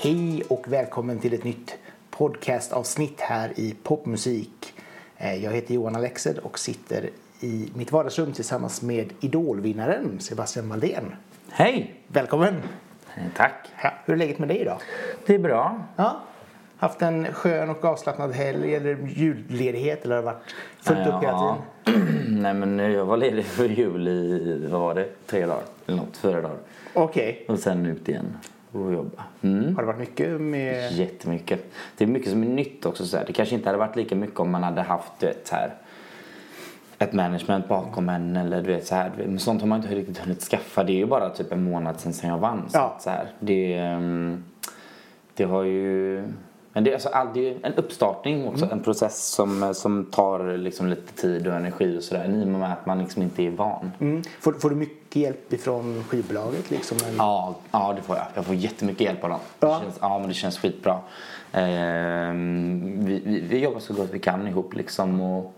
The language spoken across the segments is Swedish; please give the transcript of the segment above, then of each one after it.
Hej och välkommen till ett nytt podcastavsnitt här i Popmusik. Eh, Jag heter Johan Alexed och sitter i mitt vardagsrum tillsammans med Idolvinnaren Sebastian Valdén. Hej! Välkommen! Eh, Tack. Ja, hur är läget med dig idag? Det är bra. Ja. Haft en skön och avslappnad helg eller julledighet eller har varit fullt upp hela tiden? Nej men jag var ledig för jul i, vad var det, tre dagar? Eller något, fyra dagar. Okej. Och sen ut igen och jobba. Mm. Har det varit mycket med... Jättemycket. Det är mycket som är nytt också. Så här. Det kanske inte hade varit lika mycket om man hade haft du vet, så här, ett management bakom en eller du vet så här. Men sånt har man inte riktigt hunnit skaffa. Det är ju bara typ en månad sedan, sedan jag vann. Så, Ja. så här. Det, ehm, det har ju... Men det är, alltså, all- det är en uppstartning också. En process som, som tar liksom lite tid och energi och sådär. I och med att man liksom inte är van. Mm. Får, får du mycket hjälp ifrån skivbolaget liksom? eller? Ja, ja, det får jag. Jag får jättemycket hjälp av dem. Ja. Det känns, ja, men det känns skitbra. Ehm, vi, vi, vi jobbar så gott vi kan ihop liksom och,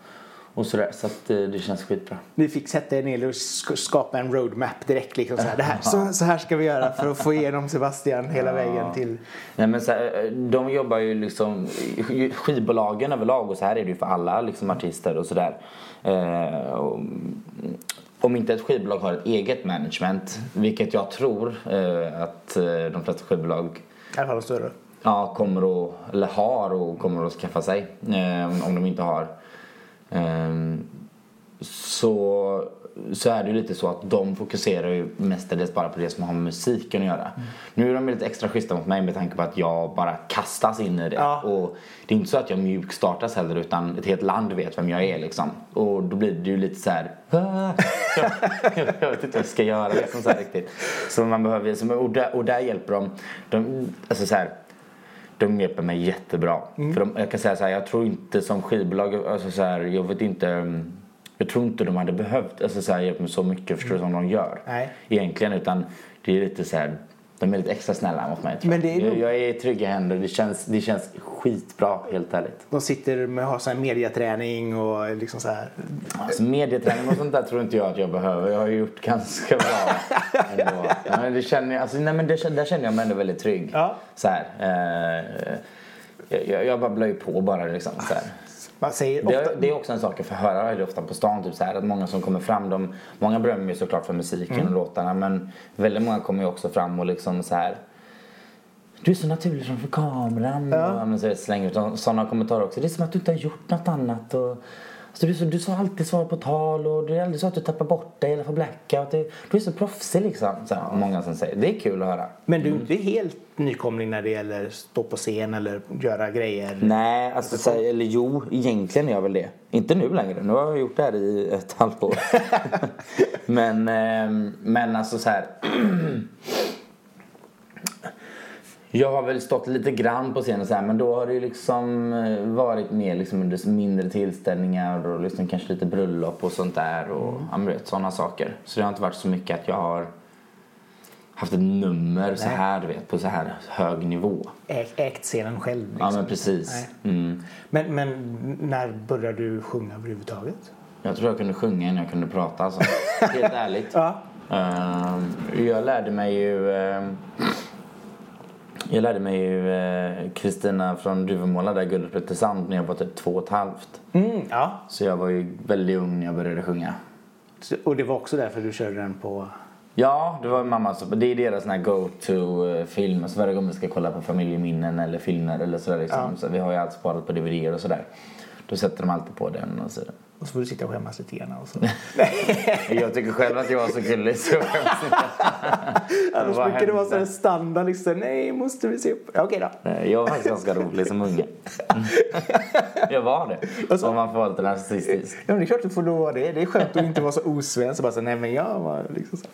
och sådär. Så att eh, det känns skitbra. Ni fick sätta er ner och sk- skapa en roadmap direkt. Liksom, så, här, det här, så, så här ska vi göra för att få igenom Sebastian hela vägen till... Nej, men så här, de jobbar ju liksom, skivbolagen överlag och så här är det ju för alla liksom artister och sådär. Eh, och, om inte ett skivbolag har ett eget management, vilket jag tror eh, att eh, de flesta skivbolag I alla fall de större. ja, kommer att, eller har och kommer att skaffa sig eh, om de inte har. Ehm, så, så är det ju lite så att de fokuserar ju mestadels bara på det som har med musiken att göra. Nu är de lite extra schyssta mot mig med tanke på att jag bara kastas in i det. Ja. Och det är inte så att jag mjukstartas heller utan ett helt land vet vem jag är liksom. Och då blir det ju lite så här. Jag, jag vet inte vad jag ska göra liksom så här riktigt. Så man behöver, och, där, och där hjälper de, de alltså så här, de hjälper mig jättebra. Mm. För de, jag kan säga så här, jag tror inte som skivbolag, alltså så här, jag vet inte, mm, jag tror inte de hade behövt alltså så här, hjälpa mig så mycket förstår du, som de gör. Nej. Egentligen, utan det är lite så här, de är lite extra snälla mot mig Men det är jag, jag är i trygga händer, det känns, det känns skitbra helt ärligt. De sitter med har sån här mediaträning och liksom så här. Alltså medieträning och sånt där tror inte jag att jag behöver. Jag har gjort ganska bra ändå. Ja, men det känner jag, alltså, nej, men det, där känner jag mig ändå väldigt trygg. Ja. Så här, eh, jag, jag babblar ju på bara liksom. Så här. Man säger ofta, Det, det är också en sak jag får höra väldigt ofta på stan. Typ så här, att många som kommer fram, de, många berömmer ju såklart för musiken Mm. och låtarna. Men väldigt många kommer ju också fram och liksom så här. Du är så naturlig framför kameran. Ja. Och, men så slänger ut sådana kommentarer också. Det är som att du inte har gjort något annat. Och, alltså, du, är så, du sa alltid svar på tal och det är aldrig så att du tappar bort dig eller får blackout. Det, du är så proffsig liksom. Så här, Många som säger. Det är kul att höra. men du är inte helt nykomling när det gäller stå på scen eller göra grejer. Nej, alltså, så, eller jo, egentligen är jag väl det. Inte nu längre, nu har jag gjort det här i ett halvår. men, ehm, men alltså så här. jag har väl stått lite grann på scenen så här, men då har det ju liksom eh, varit mer liksom under mindre tillställningar och liksom kanske lite bröllop och sånt där och vet, sådana saker. Så det har inte varit så mycket att jag har haft ett nummer så här, du vet, på så här hög nivå. Ä- ägt scenen själv. Liksom. Ja men precis. Mm. Men, men när började du sjunga överhuvudtaget? Jag tror jag kunde sjunga innan jag kunde prata alltså. Helt ärligt. Ja. Ehm, jag lärde mig ju... ehm, jag lärde mig ju eh, Kristina från Duvemåla där Guldet blev till sand när jag var typ två och ett halvt. Mm, ja. Så jag var ju väldigt ung när jag började sjunga. Så- Och det var också därför du körde den på... Ja, det var mamma som, det är deras sån go-to-film. Så varje gång vi ska kolla på familjeminnen eller filmer eller sådär liksom. Ja. Så vi har ju allt sparat på DVD och sådär. Då sätter de alltid på den och så. Och så får du sitta och skämmas lite grann. Och så. Jag tycker själv att jag var så gullig så jag. Annars Vad brukar det vara sån standard liksom. Nej, måste vi se på... Ja, Okej då. Nej, Jag var faktiskt ganska rolig som unge. Jag var det. Alltså- Om man får vara lite narcissistisk. Ja, men det är klart du får vara det. Det är skönt att inte vara så osvensk och bara så, nej men jag var liksom så.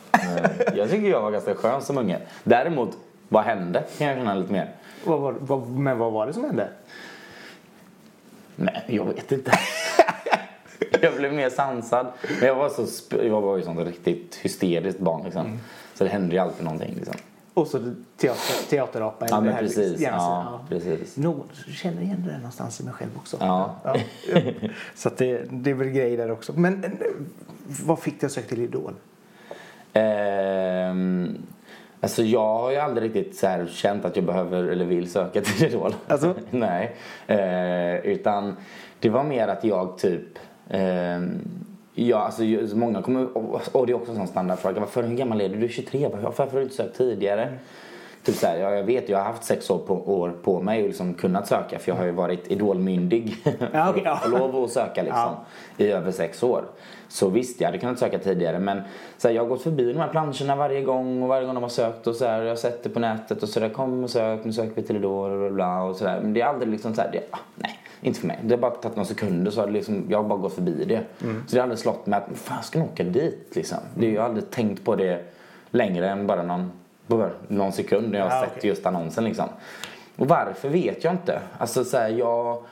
Jag tycker jag var ganska skön som unge. Däremot, vad hände? Kan jag känna lite mer. Vad, var- vad, men vad var det som hände? Nej, jag vet inte. Jag blev mer sansad. Men jag var, så, jag var ju sånt riktigt hysteriskt barn liksom. Så det hände ju alltid någonting liksom. Och så teater, teaterapa. Ja, men här- precis. så- Ja, precis. Någon känner igen det där någonstans i mig själv också. Ja. Ja. Så det, det är väl grejer där också. Men eh, vad fick dig att söka till Idol? Ehm, alltså jag har ju aldrig riktigt så här känt att jag behöver eller vill söka till Idol. Alltså? Nej. Eh, utan det var mer att jag typ ehm, Ja, alltså många kommer, och det är också en sån standardfråga. Varför, hur gammal är du? Du är 23. Varför har du inte sökt tidigare? Typ så här, ja, jag vet, jag har haft sex år på, år på mig och liksom kunnat söka för jag har ju varit idolmyndig. Ja, okej, ja. och lov att söka liksom i över sex år. Så visst, jag hade kunnat söka tidigare men så här, jag har gått förbi de här planscherna varje gång och varje gång de har sökt och så här, jag har sett det på nätet och så där kom och sök, nu söker vi till Idol och bla bla och så där. Men det är aldrig liksom så här, det, ah, nej, inte för mig. Det har bara tagit några sekunder så har liksom, jag har bara gått förbi det. Så det har aldrig slått mig att, fan ska jag åka dit liksom? Det, jag har aldrig tänkt på det längre än bara någon, bara någon sekund när jag har Ja, sett okej. just annonsen liksom. Och varför vet jag inte. Alltså så här, jag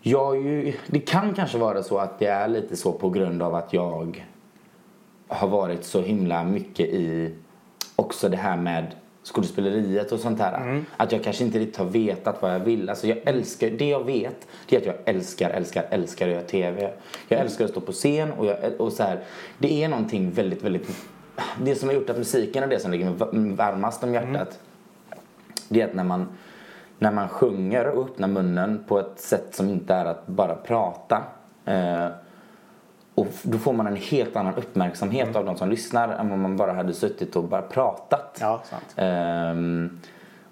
jag ju, det kan kanske vara så att det är lite så på grund av att jag har varit så himla mycket i också det här med skådespeleriet och sånt här. Att jag kanske inte riktigt har vetat vad jag vill. Alltså jag älskar, det jag vet det är att jag älskar, älskar, älskar att göra TV. Jag älskar att stå på scen och, jag, och så här, det är någonting väldigt, väldigt det som har gjort att musiken är det som ligger mig va- varmast om hjärtat. Det är att när man, när man sjunger och öppnar munnen på ett sätt som inte är att bara prata. Eh, och då får man en helt annan uppmärksamhet av de som lyssnar än om man bara hade suttit och bara pratat. Ja, sant. Ehm,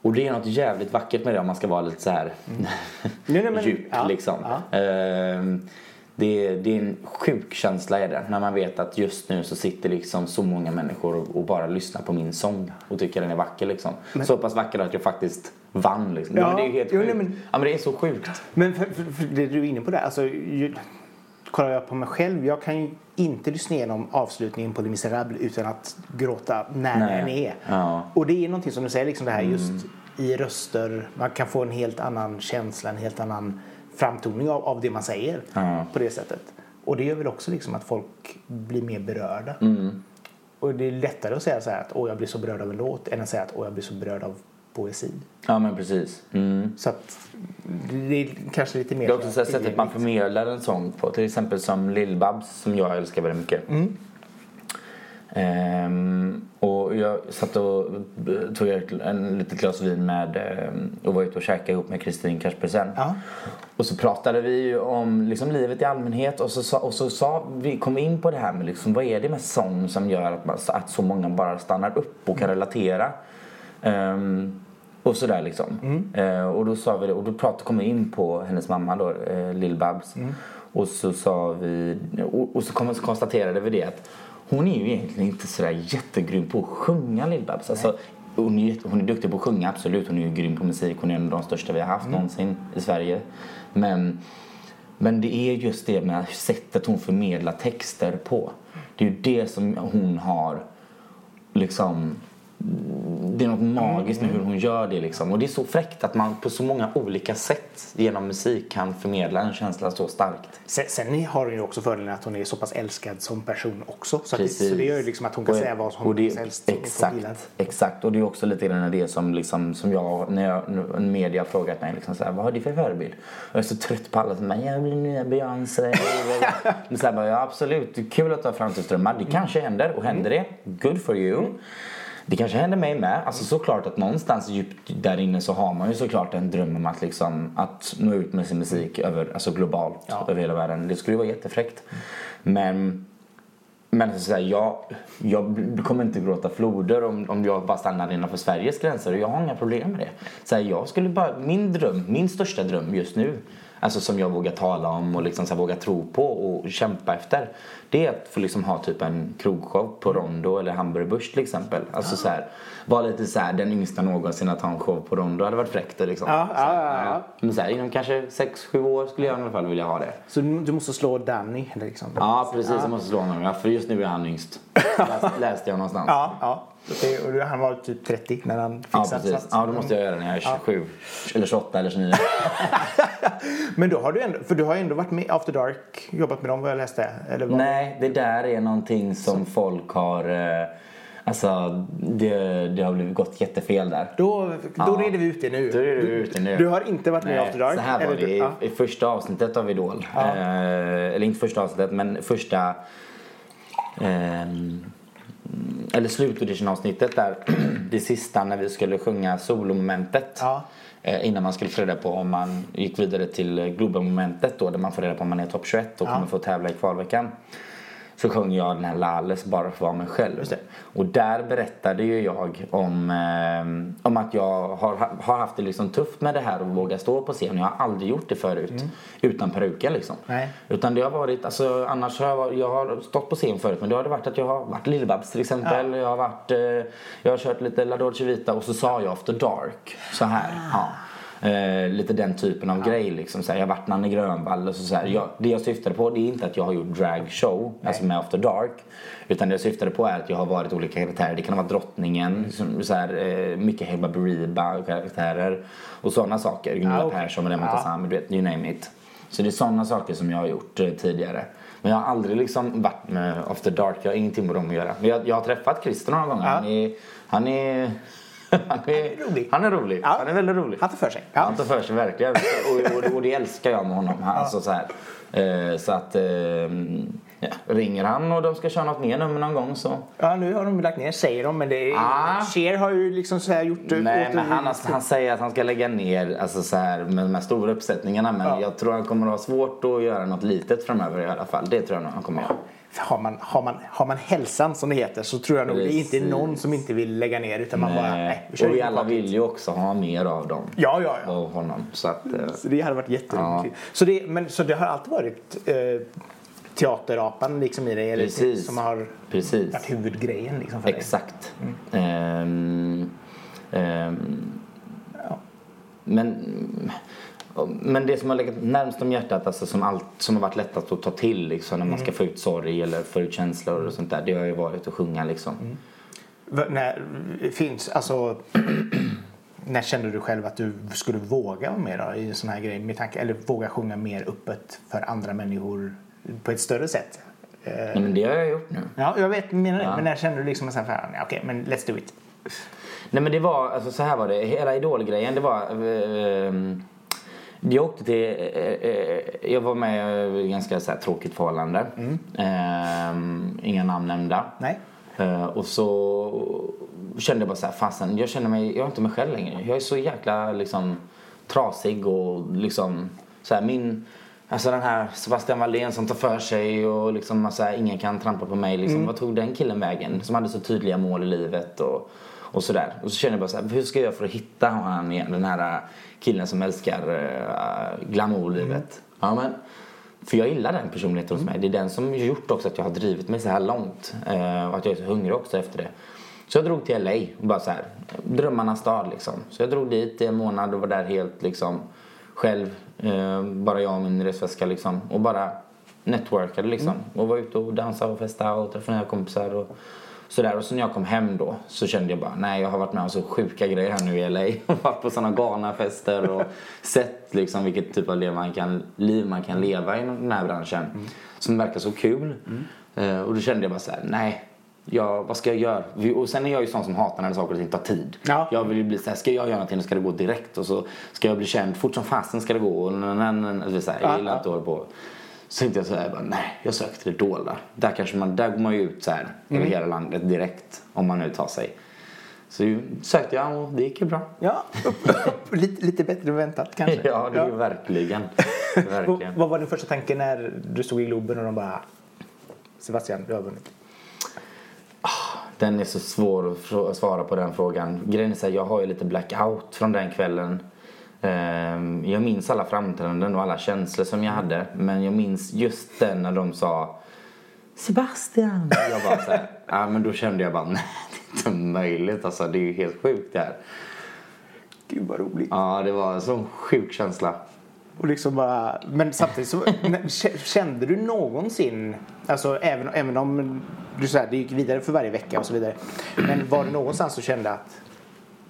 och det är något jävligt vackert med det om man ska vara lite så här Nej, nej, men- djup ja, liksom. ja. Ehm, det, det är en sjuk känsla är det när man vet att just nu så sitter liksom så många människor och, och bara lyssnar på min sång och tycker den är vacker liksom. Så pass vacker att jag faktiskt vann liksom. Ja, men det är helt jo, sjukt. nej, men- Ja men det är så sjukt. Men för, för, för det du är inne på där, alltså, ju, kollar jag på mig själv, jag kan ju inte lyssna igenom avslutningen på Les Misérables utan att gråta när Nej. den är. Ja. Och det är någonting som du säger, liksom det här just i röster, man kan få en helt annan känsla, en helt annan framtoning av, av det man säger Ja. på det sättet. Och det gör väl också liksom att folk blir mer berörda. Mm. Och det är lättare att säga så här att åh jag blir så berörd av en låt än att säga att åh jag blir så berörd av poesi. Ja men precis. Mm. Så att det är kanske lite mer Det är också så sättet man förmedlar en sång på. Till exempel som Lill-Babs som jag älskar väldigt mycket. Mm. Ehm, och jag satt och tog ett- en litet glas vin med ehm, och var ute och käkade ihop med Kristin Kaspersen. Ja. Och så pratade vi ju om liksom, livet i allmänhet och så, och så sa, vi kom in på det här med liksom, vad är det med sång som gör att, man, att så många bara stannar upp och kan relatera. Ehm, och sådär liksom. Eh, och då sa vi det, och då pratade, kom vi in på hennes mamma då, eh, Lill-Babs. Och så sa vi, och, och så, kom, så konstaterade vi det att hon är ju egentligen inte sådär jättegrym på att sjunga Lill-Babs. Alltså, hon, är, hon är duktig på att sjunga absolut, hon är ju grym på musik, hon är en av de största vi har haft någonsin i Sverige. Men, men det är just det med sättet hon förmedlar texter på. Det är ju det som hon har liksom det är något magiskt med hur hon gör det liksom. Och det är så fräckt att man på så många olika sätt genom musik kan förmedla en känsla så starkt. Sen, sen har hon ju också fördelen att hon är så pass älskad som person också. Så, det, så det gör ju liksom att hon kan Och- säga vad som och det, helst. Exakt, exakt. Och det är också lite grann det som, liksom, som jag, när jag, media har frågat mig, liksom, så här, vad har du för förebild? Och jag är så trött på alla som säger, jag blir nya Beyoncé. Men så här, bara, ja, absolut, kul att du har framtidsdrömmar. Det kanske händer, och händer det, good for you. Det kanske händer mig med. Alltså såklart att någonstans djupt där inne så har man ju såklart en dröm om att, liksom, att nå ut med sin musik över, alltså globalt Ja. över hela världen. Det skulle ju vara jättefräckt. Men men alltså, så här, jag, jag kommer inte gråta floder om, om jag bara stannar innanför Sveriges gränser. Jag har inga problem med det. Så här, jag skulle bara, min dröm, min största dröm just nu, alltså som jag vågar tala om och liksom så här, vågar tro på och kämpa efter. Det att få liksom ha typ en krogshow på Rondo eller Hamburg Börs till exempel. Alltså så här, vara lite så här, den yngsta någonsin att ha en show på Rondo hade varit fräckt liksom. Ja, Så ja, ja, ja. Men så här, inom kanske 6-7 år skulle jag i alla fall vilja ha det. Så du måste slå Danny liksom. Ja, precis. Jag måste slå honom. Ja, för just nu är han yngst. Läst, läste jag någonstans. Ja, ja. Och han var typ 30 när han Ja, fixade så precis. Ja, då måste jag göra det när jag är 27. Eller 28 eller 29. Men då har du ändå, för du har ändå varit med i After Dark, jobbat med dem vad jag läste. Eller vad? Nej, det där är någonting som folk har... eh, Alltså, det, det har blivit gått jättefel där. Då, då Ja. reder vi ut det nu. Då reder vi ut det nu. Du har inte varit med i Nej, After Dark? Så här var det i, ja. i första avsnittet av Idol. Eh, eller inte första avsnittet, men första... ehm, eller slutauditionavsnittet där. det sista när vi skulle sjunga solomomentet. Ja. Eh, innan man skulle få reda på om man gick vidare till globalmomentet då. Där man får reda på om man är topp 21 och Ja. kommer få tävla i kvalveckan. Så sjöng jag den här Lales bara för att vara mig själv. Och där berättade ju jag om, eh, om att jag har, har haft det liksom tufft med det här och våga stå på scen. Jag har aldrig gjort det förut utan peruker liksom. Mm. Nej. Utan det har varit, alltså annars har jag, jag har stått på scen förut men då har det varit att jag har varit Lill-Babs till exempel. Jag har varit, eh, jag har kört lite La Dolce Vita och så sa jag After Dark. Så här. Ja. Eh, lite den typen av grej liksom. Så här, jag har varit Nanne Grönvall och så, så här. Jag, det jag syftade på det är inte att jag har gjort dragshow, alltså med After Dark. Utan det jag syftade på är att jag har varit olika karaktärer. Det kan vara drottningen, som, så här, eh, mycket Hebba Buriba karaktärer och sådana saker. Gunilla Ja, okej. Persson Rema Ja. Tassam, du vet, you name it. Så det är sådana saker som jag har gjort eh, tidigare. Men jag har aldrig liksom varit med After Dark, jag har ingenting med dem att göra. Men jag, jag har träffat Christer några gånger. Ja. Han är... Han är han är, rolig. Han är rolig. Ja. Han är väldigt rolig. Han tar för sig. Ja. Han tar för sig verkligen. Och, och, och det älskar jag med honom. Alltså, så. Eh, så att eh, ja. ringer han och de ska köra något mer nummer någon gång så. ja, nu har de lagt ner, säger de. Men det är, Ah. Cher har ju liksom så här gjort... Nej men han, han säger att han ska lägga ner alltså, så här, med de här stora uppsättningarna. Men Ja. jag tror han kommer att ha svårt att göra något litet framöver i alla fall. Det tror jag nog han kommer göra. Har man, har, man, har man hälsan som det heter så tror jag nog det är inte någon som inte vill lägga ner utan man bara nej, vi kör och vi alla vill ju också ha mer av dem. Ja, ja, ja. Av honom. Så att, eh, Så det hade varit jätteroligt. Ja. Så, det, men, så det har alltid varit eh, teaterapan liksom i det? Eller, Precis. Som har precis. varit huvudgrejen liksom för dig? Exakt. Ehm, ehm, Ja. men, men det som har legat närmst om hjärtat, alltså som, allt, som har varit lättast att ta till liksom, när man ska få ut sorg eller få ut känslor och sånt där. Det har ju varit att sjunga liksom. V- När, finns, alltså, när kände du själv att du skulle våga vara med då, i sån här grej? Med tanke, eller våga sjunga mer öppet för andra människor på ett större sätt? Eh, Nej, men det har jag gjort nu. Ja, jag vet, menar det. Ja. Men när kände du liksom så här, okej, men let's do it. Nej men det var, alltså så här var det. Hela idolgrejen det var... Eh, jag åkte till, eh, eh, jag var med i ett ganska så här, tråkigt förhållande. Eh, inga namn nämnda. Nej. Eh, och så kände jag bara så här, fasen jag känner mig, jag är inte mig själv längre. Jag är så jäkla liksom trasig och liksom så här, min Alltså den här Sebastian Wallén som tar för sig och liksom så här, ingen kan trampa på mig. Liksom. Vad tog den killen vägen? Som hade så tydliga mål i livet och, och sådär. Och så kände jag bara så här, hur ska jag göra för att hitta honom igen? Den här killen som älskar uh, glamourlivet. Ja, men, för jag gillar den personligheten hos mig. Det är den som har gjort också att jag har drivit mig så här långt. Eh, och att jag är så hungrig också efter det. Så jag drog till LA och bara så här, drömmarnas stad liksom. Så jag drog dit i en månad och var där helt liksom själv. Eh, bara jag och min resväska liksom. Och bara networkade liksom. Och var ute och dansade och festade och träffade nya kompisar och sådär. Och så när jag kom hem då så kände jag bara, nej jag har varit med om så sjuka grejer här nu i LA. varit på sådana galna fester och sett liksom vilket typ av liv man kan, liv man kan leva inom den här branschen. Som verkar så kul. Eh, och då kände jag bara så här, nej. Ja, vad ska jag göra? Och sen är jag ju sån som hatar när saker och ting tar tid. Ja. Jag vill ju bli så här, ska jag göra någonting då ska det gå direkt och så ska jag bli känd fort som fasen ska det gå. Och na- na- na- na- så här, jag gillar inte att hålla på. Så tänkte jag så här, bara, nej jag söker till det dolda. Där, kanske man, där går man ju ut så här över hela landet direkt om man nu tar sig. Så sökte jag och det gick ju bra. Ja, upp, upp, lite, lite bättre än väntat kanske. Ja, det är ju verkligen. Verkligen. vad var din första tanke när du stod i Globen och de bara Sebastian, du har vunnit? Den är så svår att svara på den frågan. Grejen är så här, jag har ju lite blackout från den kvällen. Ehm, Jag minns alla framträdanden och alla känslor som jag hade. Men jag minns just den när de sa Sebastian. Jag bara så här, ja men då kände jag bara nej det är inte möjligt alltså. Det är ju helt sjukt det här. Gud vad roligt. Ja det var en sån sjuk känsla. Och liksom bara, men samtidigt så kände du någonsin, alltså även, även om du säger det gick vidare för varje vecka och så vidare. Men var det någonstans du kände att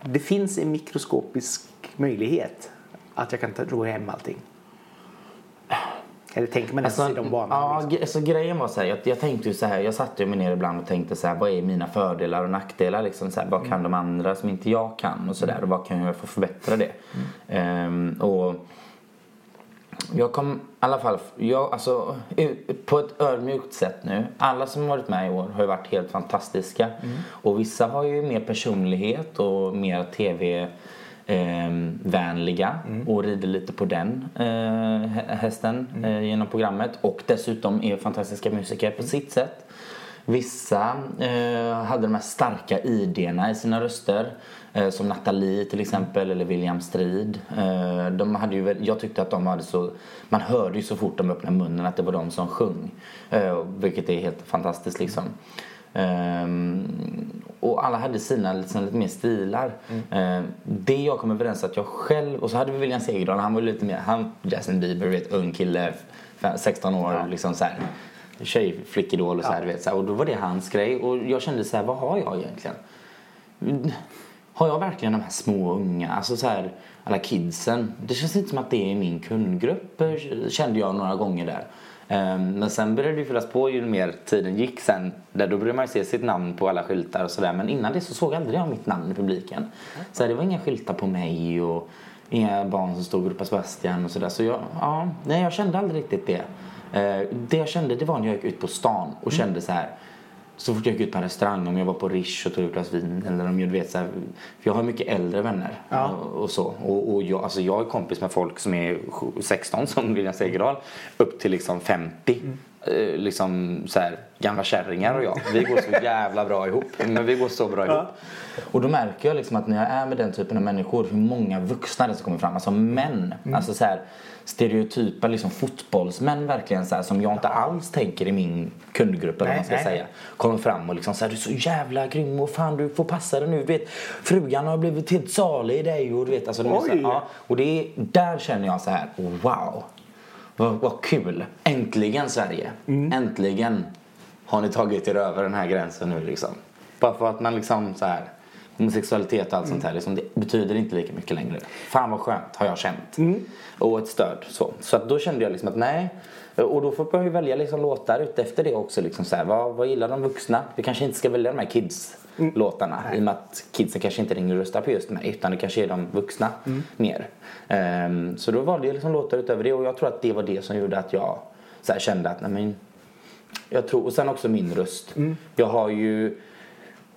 det finns en mikroskopisk möjlighet att jag kan ta, ro hem allting? Eller tänker man alltså, i de banorna? Ja, liksom? alltså, grejen var så här, jag, jag tänkte ju så här, jag satte mig ner ibland och tänkte så här, vad är mina fördelar och nackdelar liksom så här, vad kan mm. de andra som inte jag kan och så där och vad kan jag få förbättra det? Mm. Um, och jag kom i alla fall, jag, alltså, på ett ödmjukt sätt nu. Alla som har varit med i år har ju varit helt fantastiska. Mm. Och vissa har ju mer personlighet och mer tv eh, vänliga mm. och rider lite på den eh, hästen mm. eh, genom programmet. Och dessutom är fantastiska musiker på sitt sätt. Vissa eh, hade de här starka idéerna i sina röster. Eh, som Nathalie till exempel eller William Strid. Eh, de hade ju, jag tyckte att de hade så, man hörde ju så fort de öppnade munnen att det var de som sjöng. Eh, vilket är helt fantastiskt liksom. Um, och alla hade sina liksom, lite mer stilar. Mm. Uh, det jag kom överens att jag själv, och så hade vi William Segerdahl, han var lite mer, han, Justin Bieber, vet, ung kille, 16 år, ja. liksom så här tjejflickidol och så här, vet, så här, och då var det hans grej och jag kände så här, vad har jag egentligen? Har jag verkligen de här små unga, alltså så här, alla kidsen? Det känns inte som att det är min kundgrupp, eh, kände jag några gånger där. Ehm, men sen började det fyllas på ju mer tiden gick sen. Där då började man ju se sitt namn på alla skyltar och sådär. Men innan det så såg jag aldrig jag mitt namn i publiken. Så det var inga skyltar på mig och inga barn som stod och ropade Sebastian och sådär. Så jag, ja, nej jag kände aldrig riktigt det. Ehm, det jag kände det var när jag gick ut på stan och kände så här så fort jag gick ut på en restaurang, om jag var på Rish och tog ett glas vin eller om jag vet så här, för jag har mycket äldre vänner ja. och, och, så. Och, och jag, alltså jag är kompis med folk som är 16 som William Segerdahl upp till liksom 50. Mm. Eh, liksom så här, gamla kärringar och jag. Vi går så jävla bra ihop. Men vi går så bra ihop. Och då märker jag liksom att när jag är med den typen av människor hur många vuxna det som kommer fram. Alltså män. Mm. Alltså så här, stereotypa liksom fotbollsmän verkligen så här, som jag inte alls tänker i min kundgrupp eller vad man ska nej. säga. Kommer fram och liksom så här, du är så jävla grym och fan du får passa dig nu. Du vet, frugan har blivit helt salig i dig och du vet alltså. Vet, så här, ja, och det är, där känner jag så här, wow. Vad, vad kul! Äntligen Sverige! Mm. Äntligen har ni tagit er över den här gränsen nu liksom. Bara för att man liksom så här homosexualitet och allt mm. sånt här liksom, det betyder inte lika mycket längre. Fan vad skönt har jag känt. Mm. Och ett stöd så. Så att då kände jag liksom att nej. Och då får man ju välja liksom låtar utefter det också. Liksom så här, vad, vad gillar de vuxna? Vi kanske inte ska välja de här kids mm. låtarna. I och med att kidsen kanske inte ringer och röstar på just mig. Utan det kanske är de vuxna mm. mer. Um, så då valde jag liksom låtar utöver det. Och jag tror att det var det som gjorde att jag så kände att nej men, jag tror, och sen också min röst. Mm. Jag har ju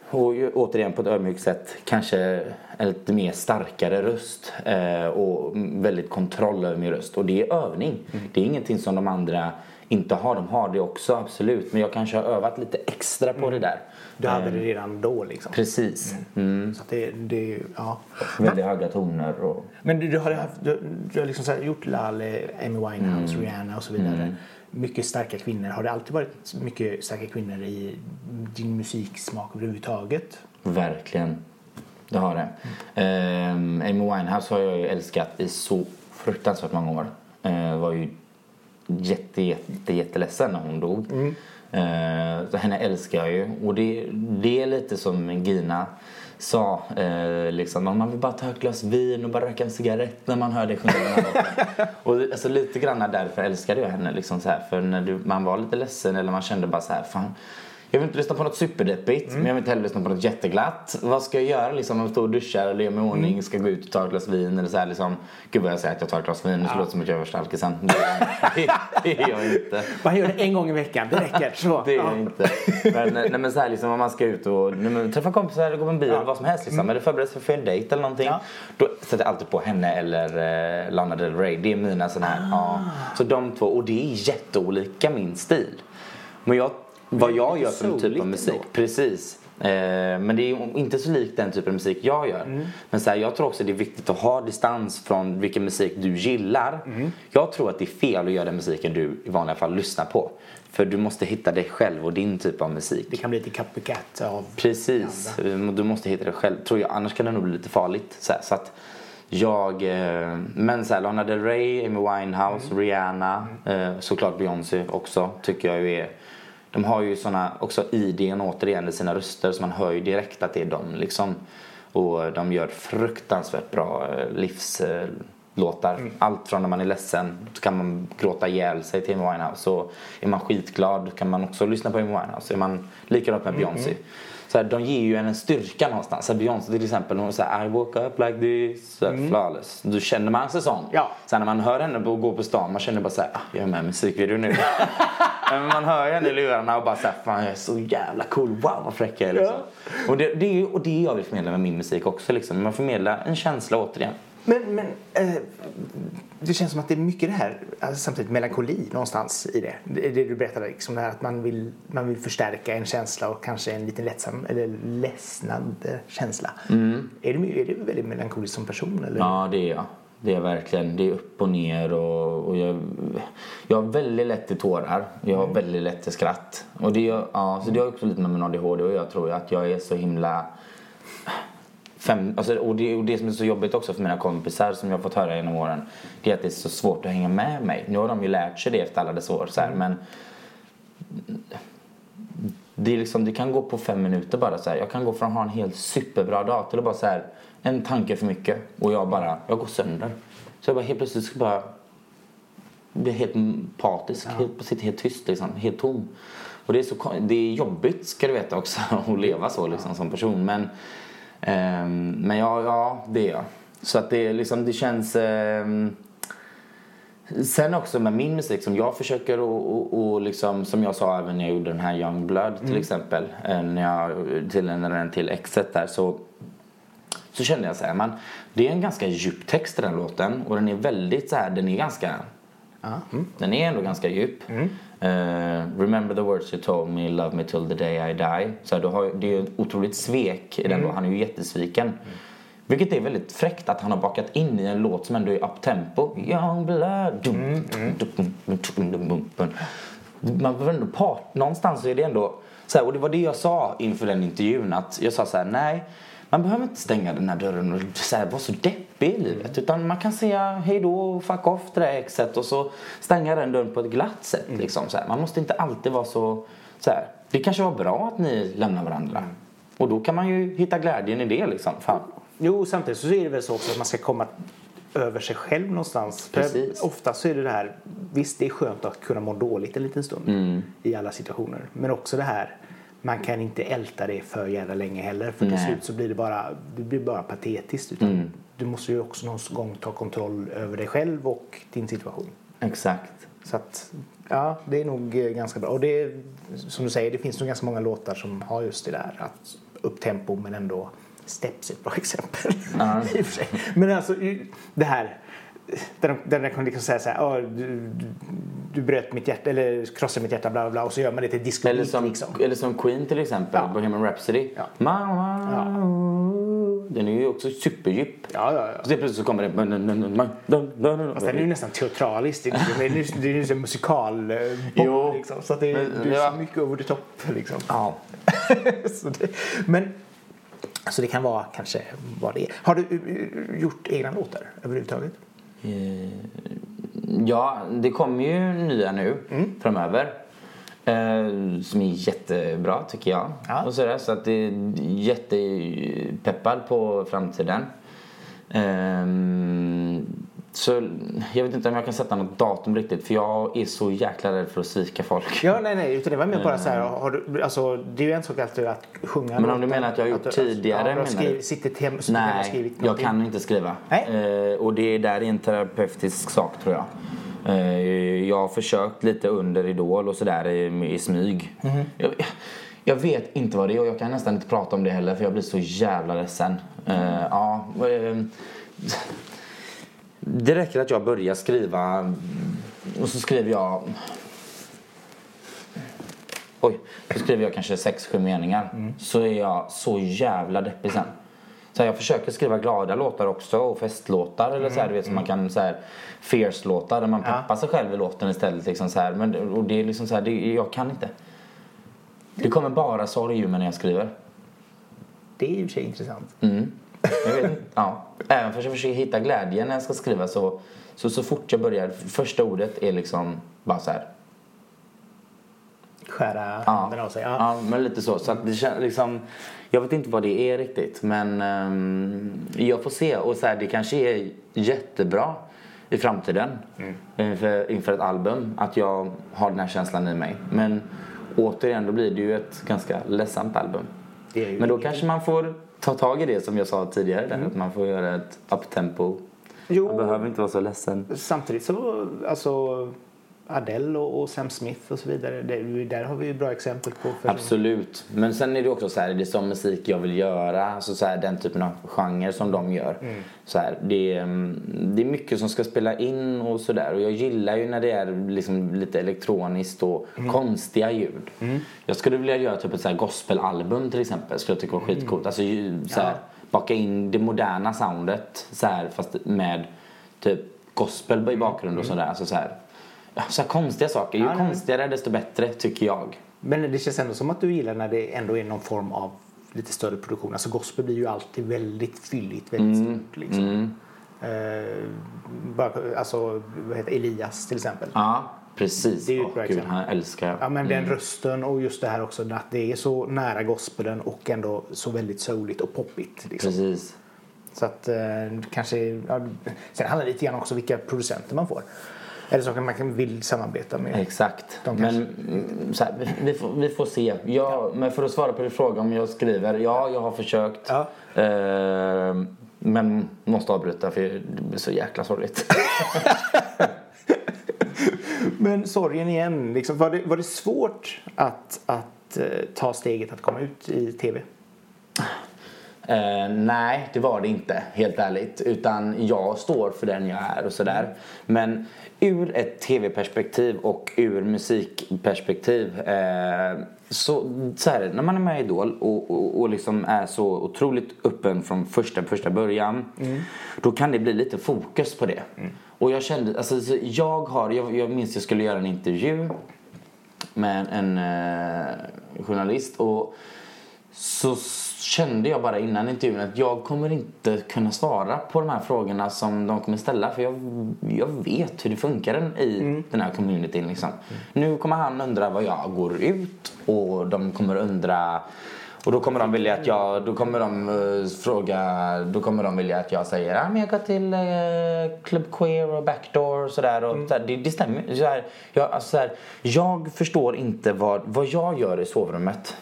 och återigen på ett ödmjukt sätt kanske en lite mer starkare röst eh, och väldigt kontroll över min röst. Och det är övning. Mm. Det är ingenting som de andra inte har. De har det också absolut. Men jag kanske har övat lite extra på mm. det där. Du hade det redan då liksom? Precis. Mm. mm. Så det, det, ja. Väldigt höga toner. Och... Men du, du har, haft, du, du har liksom gjort Laleh, Amy Winehouse, mm. Rihanna och så vidare. Mycket starka kvinnor. Har det alltid varit mycket starka kvinnor i din musiksmak överhuvudtaget? Verkligen. Det har det. Mm. Um, Amy Winehouse har jag ju älskat i så fruktansvärt många år. Uh, var ju jätte, jätte, jätteledsen när hon dog. Mm. Uh, så henne älskar jag ju. Och det, det är lite som Gina sa. Uh, liksom, man vill bara ta ett glas vin och bara röka en cigarett när man hör dig sjunga den här låten. och alltså, lite grann därför älskade jag henne. Liksom, så här, för när du, man var lite ledsen eller man kände bara så här, fan jag vill inte lyssna på något superdeppigt mm. men jag vill inte heller lyssna på något jätteglatt. Vad ska jag göra liksom? Om jag står och duschar eller gör mig i ordning, mm. ska gå ut och ta ett glas vin eller så här liksom. Gud vad jag säger att jag tar ett glas vin, det ja. låter som att jag är värsta alkisen. Det, det är jag inte. Man gör det en gång i veckan, det räcker. Så. Det är jag inte. Men, nej, men så här liksom om man ska ut och nej, träffa kompisar eller gå på en bio ja. eller vad som helst liksom. Mm. Eller förbereda sig för en dejt eller någonting. Ja. Då sätter jag alltid på henne eller eh, Lana Del Rey. Det är mina sådana här. Ah. Ja. Så de två, och det är jätteolika min stil. Men jag vad jag gör för typ av musik. Då. Precis. Eh, men det är inte så likt den typen av musik jag gör. Mm. Men så här, jag tror också det är viktigt att ha distans från vilken musik du gillar. Mm. Jag tror att det är fel att göra den musiken du i vanliga fall lyssnar på. För du måste hitta dig själv och din typ av musik. Det kan bli lite copycat av Precis. Andra. Du måste hitta dig själv. Tror jag. Annars kan det nog bli lite farligt. Så, här, så att jag, eh, men så här, Lana Del Rey, Amy Winehouse, mm. Rihanna, mm. Eh, såklart Beyoncé också tycker jag ju är de har ju såna också idén återigen i sina röster så man hör ju direkt att det är dem liksom. Och de gör fruktansvärt bra eh, livs, eh, låtar. Allt från när man är ledsen så kan man gråta ihjäl sig till Amy Winehouse. Så är man skitglad kan man också lyssna på Amy Winehouse. Är man likadant med Beyoncé. Så här, de ger ju en en styrka någonstans. Så här, Beyoncé till exempel, hon säger I woke up like this, så här, flawless. Då känner man sig sån. Ja. Sen när man hör henne på- gå på stan, man känner bara såhär, ah, jag är med i musikvideo nu. Men man hör ju henne i lurarna och bara såhär, fan jag är så jävla cool, wow vad fräck jag är liksom. Och, det, det är ju och det jag vill förmedla med min musik också liksom. Man förmedlar en känsla återigen. Men, men eh, det känns som att det är mycket det här, alltså, samtidigt melankoli någonstans i det. Det, det du berättade, liksom det här att man vill, man vill förstärka en känsla och kanske en liten lättsam, eller ledsnad känsla. Är, du, är du väldigt melankolisk som person? Eller? Ja, det är jag. Det är verkligen. Det är upp och ner och, och jag, jag har väldigt lätt till tårar. Jag har väldigt lätt till skratt. Och det, ja, så det har också lite med min ADHD och jag tror att jag är så himla... Fem, alltså, och, det, och det som är så jobbigt också för mina kompisar som jag har fått höra genom åren det är att det är så svårt att hänga med mig. Nu har de ju lärt sig det efter alla dessa år så här, men det, är liksom, det kan gå på fem minuter bara så här. Jag kan gå från att ha en helt superbra dag till att bara så här, en tanke för mycket och jag bara, jag går sönder. Så jag bara helt plötsligt ska bara bli helt patisk, helt, sitter helt tyst liksom, helt tom. Och det är, så, det är jobbigt ska du veta också att leva så liksom som person. Men, men ja, ja, det är jag. Så att det, liksom, det känns... ehm, Sen också med min musik som jag försöker och, och, och liksom, som jag sa även när jag gjorde den här Young Blood till exempel. eh, När jag till den till exet där så så kände jag så här, man, det är en ganska djup text i den låten och den är väldigt så här, den är ganska Den är ändå ganska djup. Eh, remember the words you told me, love me till the day I die. Så du har, det är ju ett otroligt svek i den då. Han är ju jättesviken. Vilket är väldigt fräckt att han har bakat in i en låt som ändå är uptempo. Young blood. Man behöver ändå part, någonstans så är det ändå så här, och det var det jag sa inför den intervjun att jag sa så här, nej man behöver inte stänga den här dörren och så här, vara så deppig i livet. Utan man kan säga hej då och fuck off till det här exet och så stänga den dörren på ett glatt sätt. Liksom, så här. Man måste inte alltid vara så, så här. Det kanske var bra att ni lämnar varandra. Och då kan man ju hitta glädjen i det liksom. Fan. Jo, samtidigt så är det väl så också att man ska komma över sig själv någonstans. Precis. Ofta så är det det här, visst det är skönt att kunna må dåligt en liten stund Mm. i alla situationer. Men också det här, man kan inte älta det för jävla länge heller. För till slut så blir det bara, det blir bara patetiskt. Utan Du måste ju också någon gång ta kontroll över dig själv och din situation. Exakt. Så att, ja, det är nog eh, ganska bra. Och det som du säger, det finns nog ganska många låtar som har just det där att upp tempo men ändå Steps är ett bra exempel. Sig. Men alltså det här där de, där de kan liksom säga så här, "Ja, du, du, bröt mitt hjärta eller krossade mitt hjärta bla bla bla och så gör man det till disco Eller som, liksom. eller som Queen till exempel, Ja. Bohemian Rhapsody. Ja. Mamma, Den är ju också superdjup. Ja, ja, ja. Så plötsligt så kommer det... Fast den är ju nästan teatraliskt. Det är ju en musikal eh, Jo. liksom. Så det, Men, det är ja. så mycket over the top liksom. Ja. så det, men så det kan vara kanske vad det är. Har du eh, gjort egna låtar överhuvudtaget? Eh, Ja, det kommer ju nya nu framöver. Eh, som är jättebra tycker jag. Ja. Och sådär, så att det är jättepeppad på framtiden. Ehm, så jag vet inte om jag kan sätta något datum riktigt för jag är så jäkla rädd för att svika folk. Ja, nej, nej. Utan det var mer bara så här. Har du, alltså, det är ju en sak alltid att sjunga Men om du menar att jag har gjort att du- tidigare, Ja, du har skrivit, du? sittit hem, suttit hemma och Nej, skrivit jag kan inte skriva. Nej. Eh, och det är där är en terapeutisk sak tror jag. Eh, jag har försökt lite under Idol och sådär i, i smyg. Mhm. Jag, jag vet inte vad det är och jag kan nästan inte prata om det heller för jag blir så jävla ledsen. Eh, ja, eh, det räcker att jag börjar skriva och så skriver jag Oj, så skriver jag kanske sex, sju meningar. Så är jag så jävla deppig sen. Så här, jag försöker skriva glada låtar också och festlåtar eller så här, du vet, så man kan så här fierce-låtar där man Ja. peppar sig själv i låten istället. Liksom, så här. Men, och det är liksom så här, det, jag kan inte. Det kommer bara sorg ur mig när jag skriver. Det är för sig intressant. Mm. Vet. Ja. Även fast jag försöker hitta glädje när jag ska skriva så, så så fort jag börjar, första ordet är liksom bara så här. skära handen av sig. Ja. Ja, men lite så. så att det kän, liksom, jag vet inte vad det är riktigt men ehm, jag får se. Och så här, det kanske är jättebra i framtiden Mm. inför, inför ett album att jag har den här känslan i mig. Men återigen, då blir det ju ett ganska ledsamt album. Men då kanske man får ta tag i det som jag sa tidigare. Där, att man får göra ett uptempo. Jo. Man behöver inte vara så ledsen. Samtidigt så, alltså Adele och, och Sam Smith och så vidare, det, där har vi ju bra exempel på. personer. Absolut. Men sen är det också så här, det är sån musik jag vill göra. Alltså så här, den typen av genre som de gör. Så här, det, är, mm, det är mycket som ska spela in och sådär. Och jag gillar ju när det är liksom lite elektroniskt och konstiga ljud. Jag skulle vilja göra typ ett så här gospelalbum till exempel. Skulle jag tycka var skitcoolt. Alltså så här, baka in det moderna soundet så här, fast med typ gospel i bakgrunden och sådär. Alltså så här, ja, så konstiga saker. Ju Ja, konstigare desto bättre tycker jag. Men det känns ändå som att du gillar när det ändå är någon form av lite större produktion. Alltså gospel blir ju alltid väldigt fylligt, väldigt Mm. stort. Liksom. Eh, bara, alltså, vad heter Elias till exempel. Ja, precis. Det är ju bra Gud, han älskar jag. Ja, men den rösten och just det här också att det är så nära gospelen och ändå så väldigt souligt och poppigt. Liksom. Precis. Så att eh, kanske, ja, sen handlar det lite grann också vilka producenter man får. Eller kan man kan vill samarbeta med. Exakt. Men så här, vi, får, vi får se. Jag, Men för att svara på din fråga om jag skriver. Ja, jag har försökt. Ja. Eh, men måste avbryta för det blir så jäkla sorgligt. Men sorgen igen, liksom, var, det, var det svårt att, att eh, ta steget att komma ut i tv? Eh, nej, det var det inte, helt ärligt. Utan jag står för den jag är och sådär. Men ur ett tv-perspektiv och ur musikperspektiv eh, så, så här, när man är med i Idol och, och, och liksom är så otroligt öppen från första, första början då kan det bli lite fokus på det. Och jag kände, alltså så jag har, jag, jag minns jag skulle göra en intervju med en eh, journalist och så kände jag bara innan intervjun att jag kommer inte kunna svara på de här frågorna som de kommer ställa för jag, jag vet hur det funkar i den här communityn liksom. Nu kommer han undra vad jag går ut och de kommer undra och då kommer de vilja att jag, då kommer de eh, fråga, då kommer de vilja att jag säger ah, men jag går till uh, Club Queer och Backdoor och sådär. Och så här, det, det stämmer. Så här, jag, alltså, så här, jag förstår inte vad, vad jag gör i sovrummet.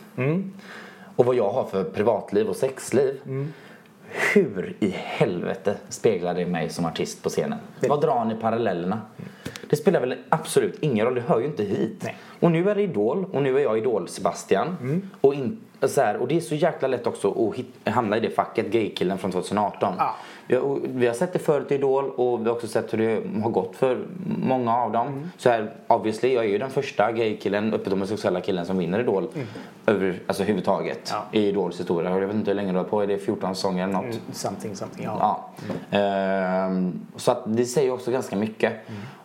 Och vad jag har för privatliv och sexliv. Hur i helvete speglar det mig som artist på scenen? Vad drar ni parallellerna? Det spelar väl absolut ingen roll, det hör ju inte hit. Nej. Och nu är det Idol och nu är jag Idol-Sebastian. Och, in, så här, och det är så jäkla lätt också att hit, hamna i det facket, gaykillen från 2018. Ja. Vi, har, sett det förut i Idol och vi har också sett hur det har gått för många av dem. Så här, obviously, jag är ju den första gaykillen, öppet homosexuella killen som vinner Idol. Över, alltså överhuvudtaget Ja. i Idols historia. Jag vet inte hur länge du har på, är det 14 säsonger eller något? Something, something. Ja. Ja. Ehm, så att det säger också ganska mycket.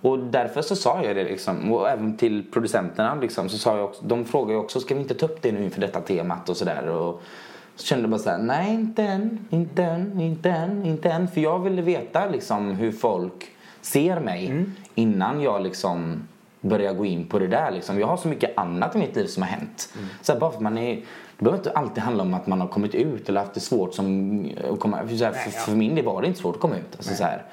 Och därför så sa jag det liksom. Och även till producenterna liksom, så sa jag också, de frågade ju också, ska vi inte ta upp det nu inför detta temat och sådär. Så kände jag bara såhär, nej inte än, inte än, inte än, inte än. För jag ville veta liksom hur folk ser mig innan jag liksom börjar gå in på det där liksom. Jag har så mycket annat i mitt liv som har hänt. Så här, bara för man är det behöver inte alltid handla om att man har kommit ut eller haft det svårt som att komma, för, här, för, ja. för min del var det inte svårt att komma ut. Alltså, så här,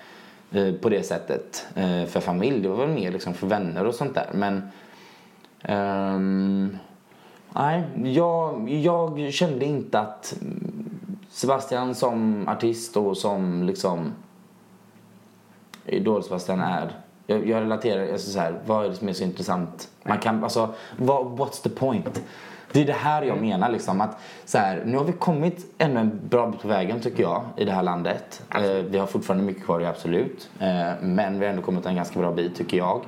eh, på det sättet. Eh, För familj, det var väl mer liksom för vänner och sånt där. Men ehm, nej, jag, jag kände inte att Sebastian som artist och som liksom Idol-Sebastian är jag, jag relaterar, alltså så här, vad är det som är så intressant? Man kan, alltså, vad, what's the point? Det är det här jag menar liksom att så här, nu har vi kommit ännu en bra bit på vägen tycker jag i det här landet. Eh, vi har fortfarande mycket kvar, absolut. Eh, men vi har ändå kommit en ganska bra bit tycker jag.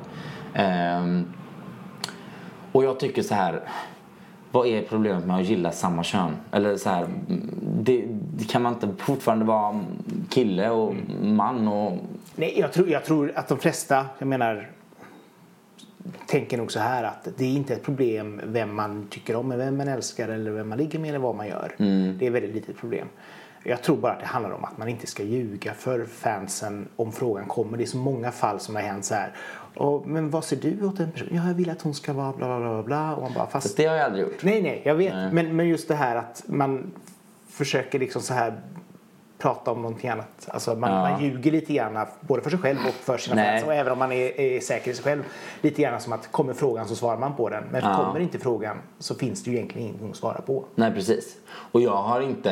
Ehm, och jag tycker så här. Vad är problemet med att gilla samma kön? Eller så här, det, det kan man inte fortfarande vara kille och man och Nej, jag tror, jag tror att de flesta, jag menar, tänker nog så här att det är inte ett problem vem man tycker om, vem man älskar eller vem man ligger med eller vad man gör. Det är ett väldigt litet problem. Jag tror bara att det handlar om att man inte ska ljuga för fansen om frågan kommer. Det är så många fall som har hänt så här. Och, men vad ser du åt en person? Ja, jag vill att hon ska vara bla bla bla bla. Och man bara, fast... Det har jag aldrig gjort. Nej, nej, jag vet. Men, men just det här att man försöker liksom så här prata om någonting annat. Alltså man, Ja. man ljuger lite grann både för sig själv och för sina Nej. fans. Och även om man är, är säker i sig själv. Lite grann som att kommer frågan så svarar man på den. Men Ja. kommer inte frågan så finns det ju egentligen ingenting att svara på. Nej precis. Och jag har inte,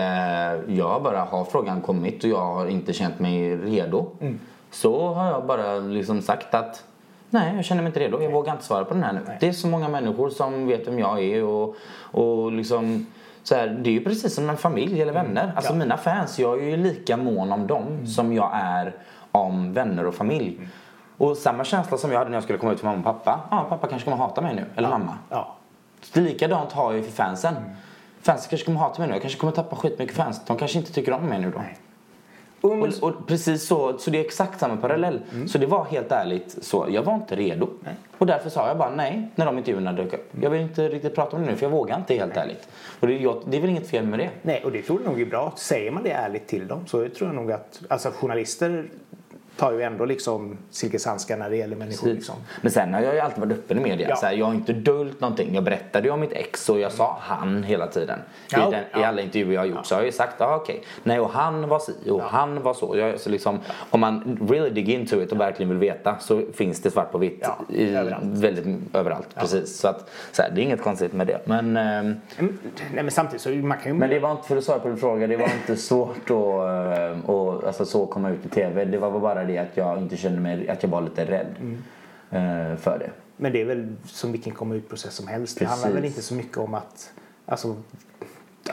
jag bara har frågan kommit och jag har inte känt mig redo. Mm. Så har jag bara liksom sagt att nej jag känner mig inte redo, jag vågar inte svara på den här nu. Det är så många människor som vet vem jag är och, och liksom så här, det är ju precis som en familj eller vänner. Alltså Mm. Ja. mina fans, jag är ju lika mån om dem som jag är om vänner och familj. Mm. Och samma känsla som jag hade när jag skulle komma ut för mamma och pappa. Ja, pappa kanske kommer hata mig nu. Eller mamma. Ja. Så likadant har jag ju för fansen. Mm. Fansen kanske kommer hata mig nu. Jag kanske kommer tappa skitmycket fans. De kanske inte tycker om mig nu då. Och, Och, och precis så, så det är exakt samma parallell. Så det var helt ärligt så, jag var inte redo. Och därför sa jag bara nej när de intervjuerna dök upp. Jag vill inte riktigt prata om det nu för jag vågar inte helt ärligt. Och det, jag, det är väl inget fel med det. Nej, och det tror jag nog är bra. Säger man det ärligt till dem så tror jag nog att alltså, journalister tar ju ändå liksom silkeshandskar när det gäller människor. Liksom. Men sen har jag ju alltid varit öppen i media. Ja. Så här, jag har inte dolt någonting. Jag berättade ju om mitt ex och jag sa han hela tiden. Ja, I, den, ja. I alla intervjuer jag har gjort så har jag ju sagt ah, okej. Nej och han var si och han var så. Jag, så liksom, Om man really dig into it och verkligen vill veta så finns det svart på vitt. I, överallt. Väldigt överallt. Precis. Så, att, så här, det är inget konstigt med det. Men, ehm, Mm, Nej, men samtidigt så man kan ju... men det var inte, för att svara på din fråga, det var inte svårt att, eh, att alltså, så komma ut i TV. Det var bara det att jag inte kände mig, att jag var lite rädd Mm. eh, för det. Men det är väl som vilken komma ut-process som helst. Det handlar Precis. väl inte så mycket om att... Alltså,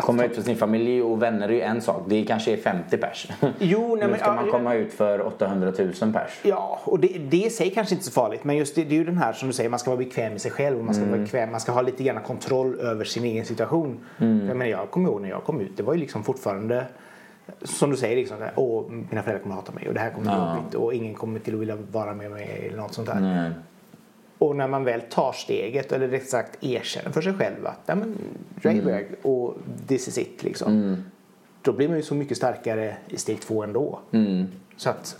Komma ut för sin familj och vänner är ju en sak. Det kanske är 50 pers. Jo, nej, nu men, ska ja, man ja. komma ut för 800 000 pers. Ja, och det, det i sig kanske inte är så farligt. Men just det, det är ju den här som du säger, man ska vara bekväm i sig själv. Och man, ska vara bekväm, man ska ha lite grann kontroll över sin egen situation. Jag, menar, jag kommer ihåg när jag kom ut, det var ju liksom fortfarande som du säger, liksom, Åh, mina föräldrar kommer hata mig och det här kommer bli Ja. jobbigt och ingen kommer till att vilja vara med mig eller något sånt där. Nej. Och när man väl tar steget, eller rätt sagt erkänner för sig själv att ja, men, jag är bög och this is it liksom. Då blir man ju så mycket starkare i steg två ändå. Mm. Så att,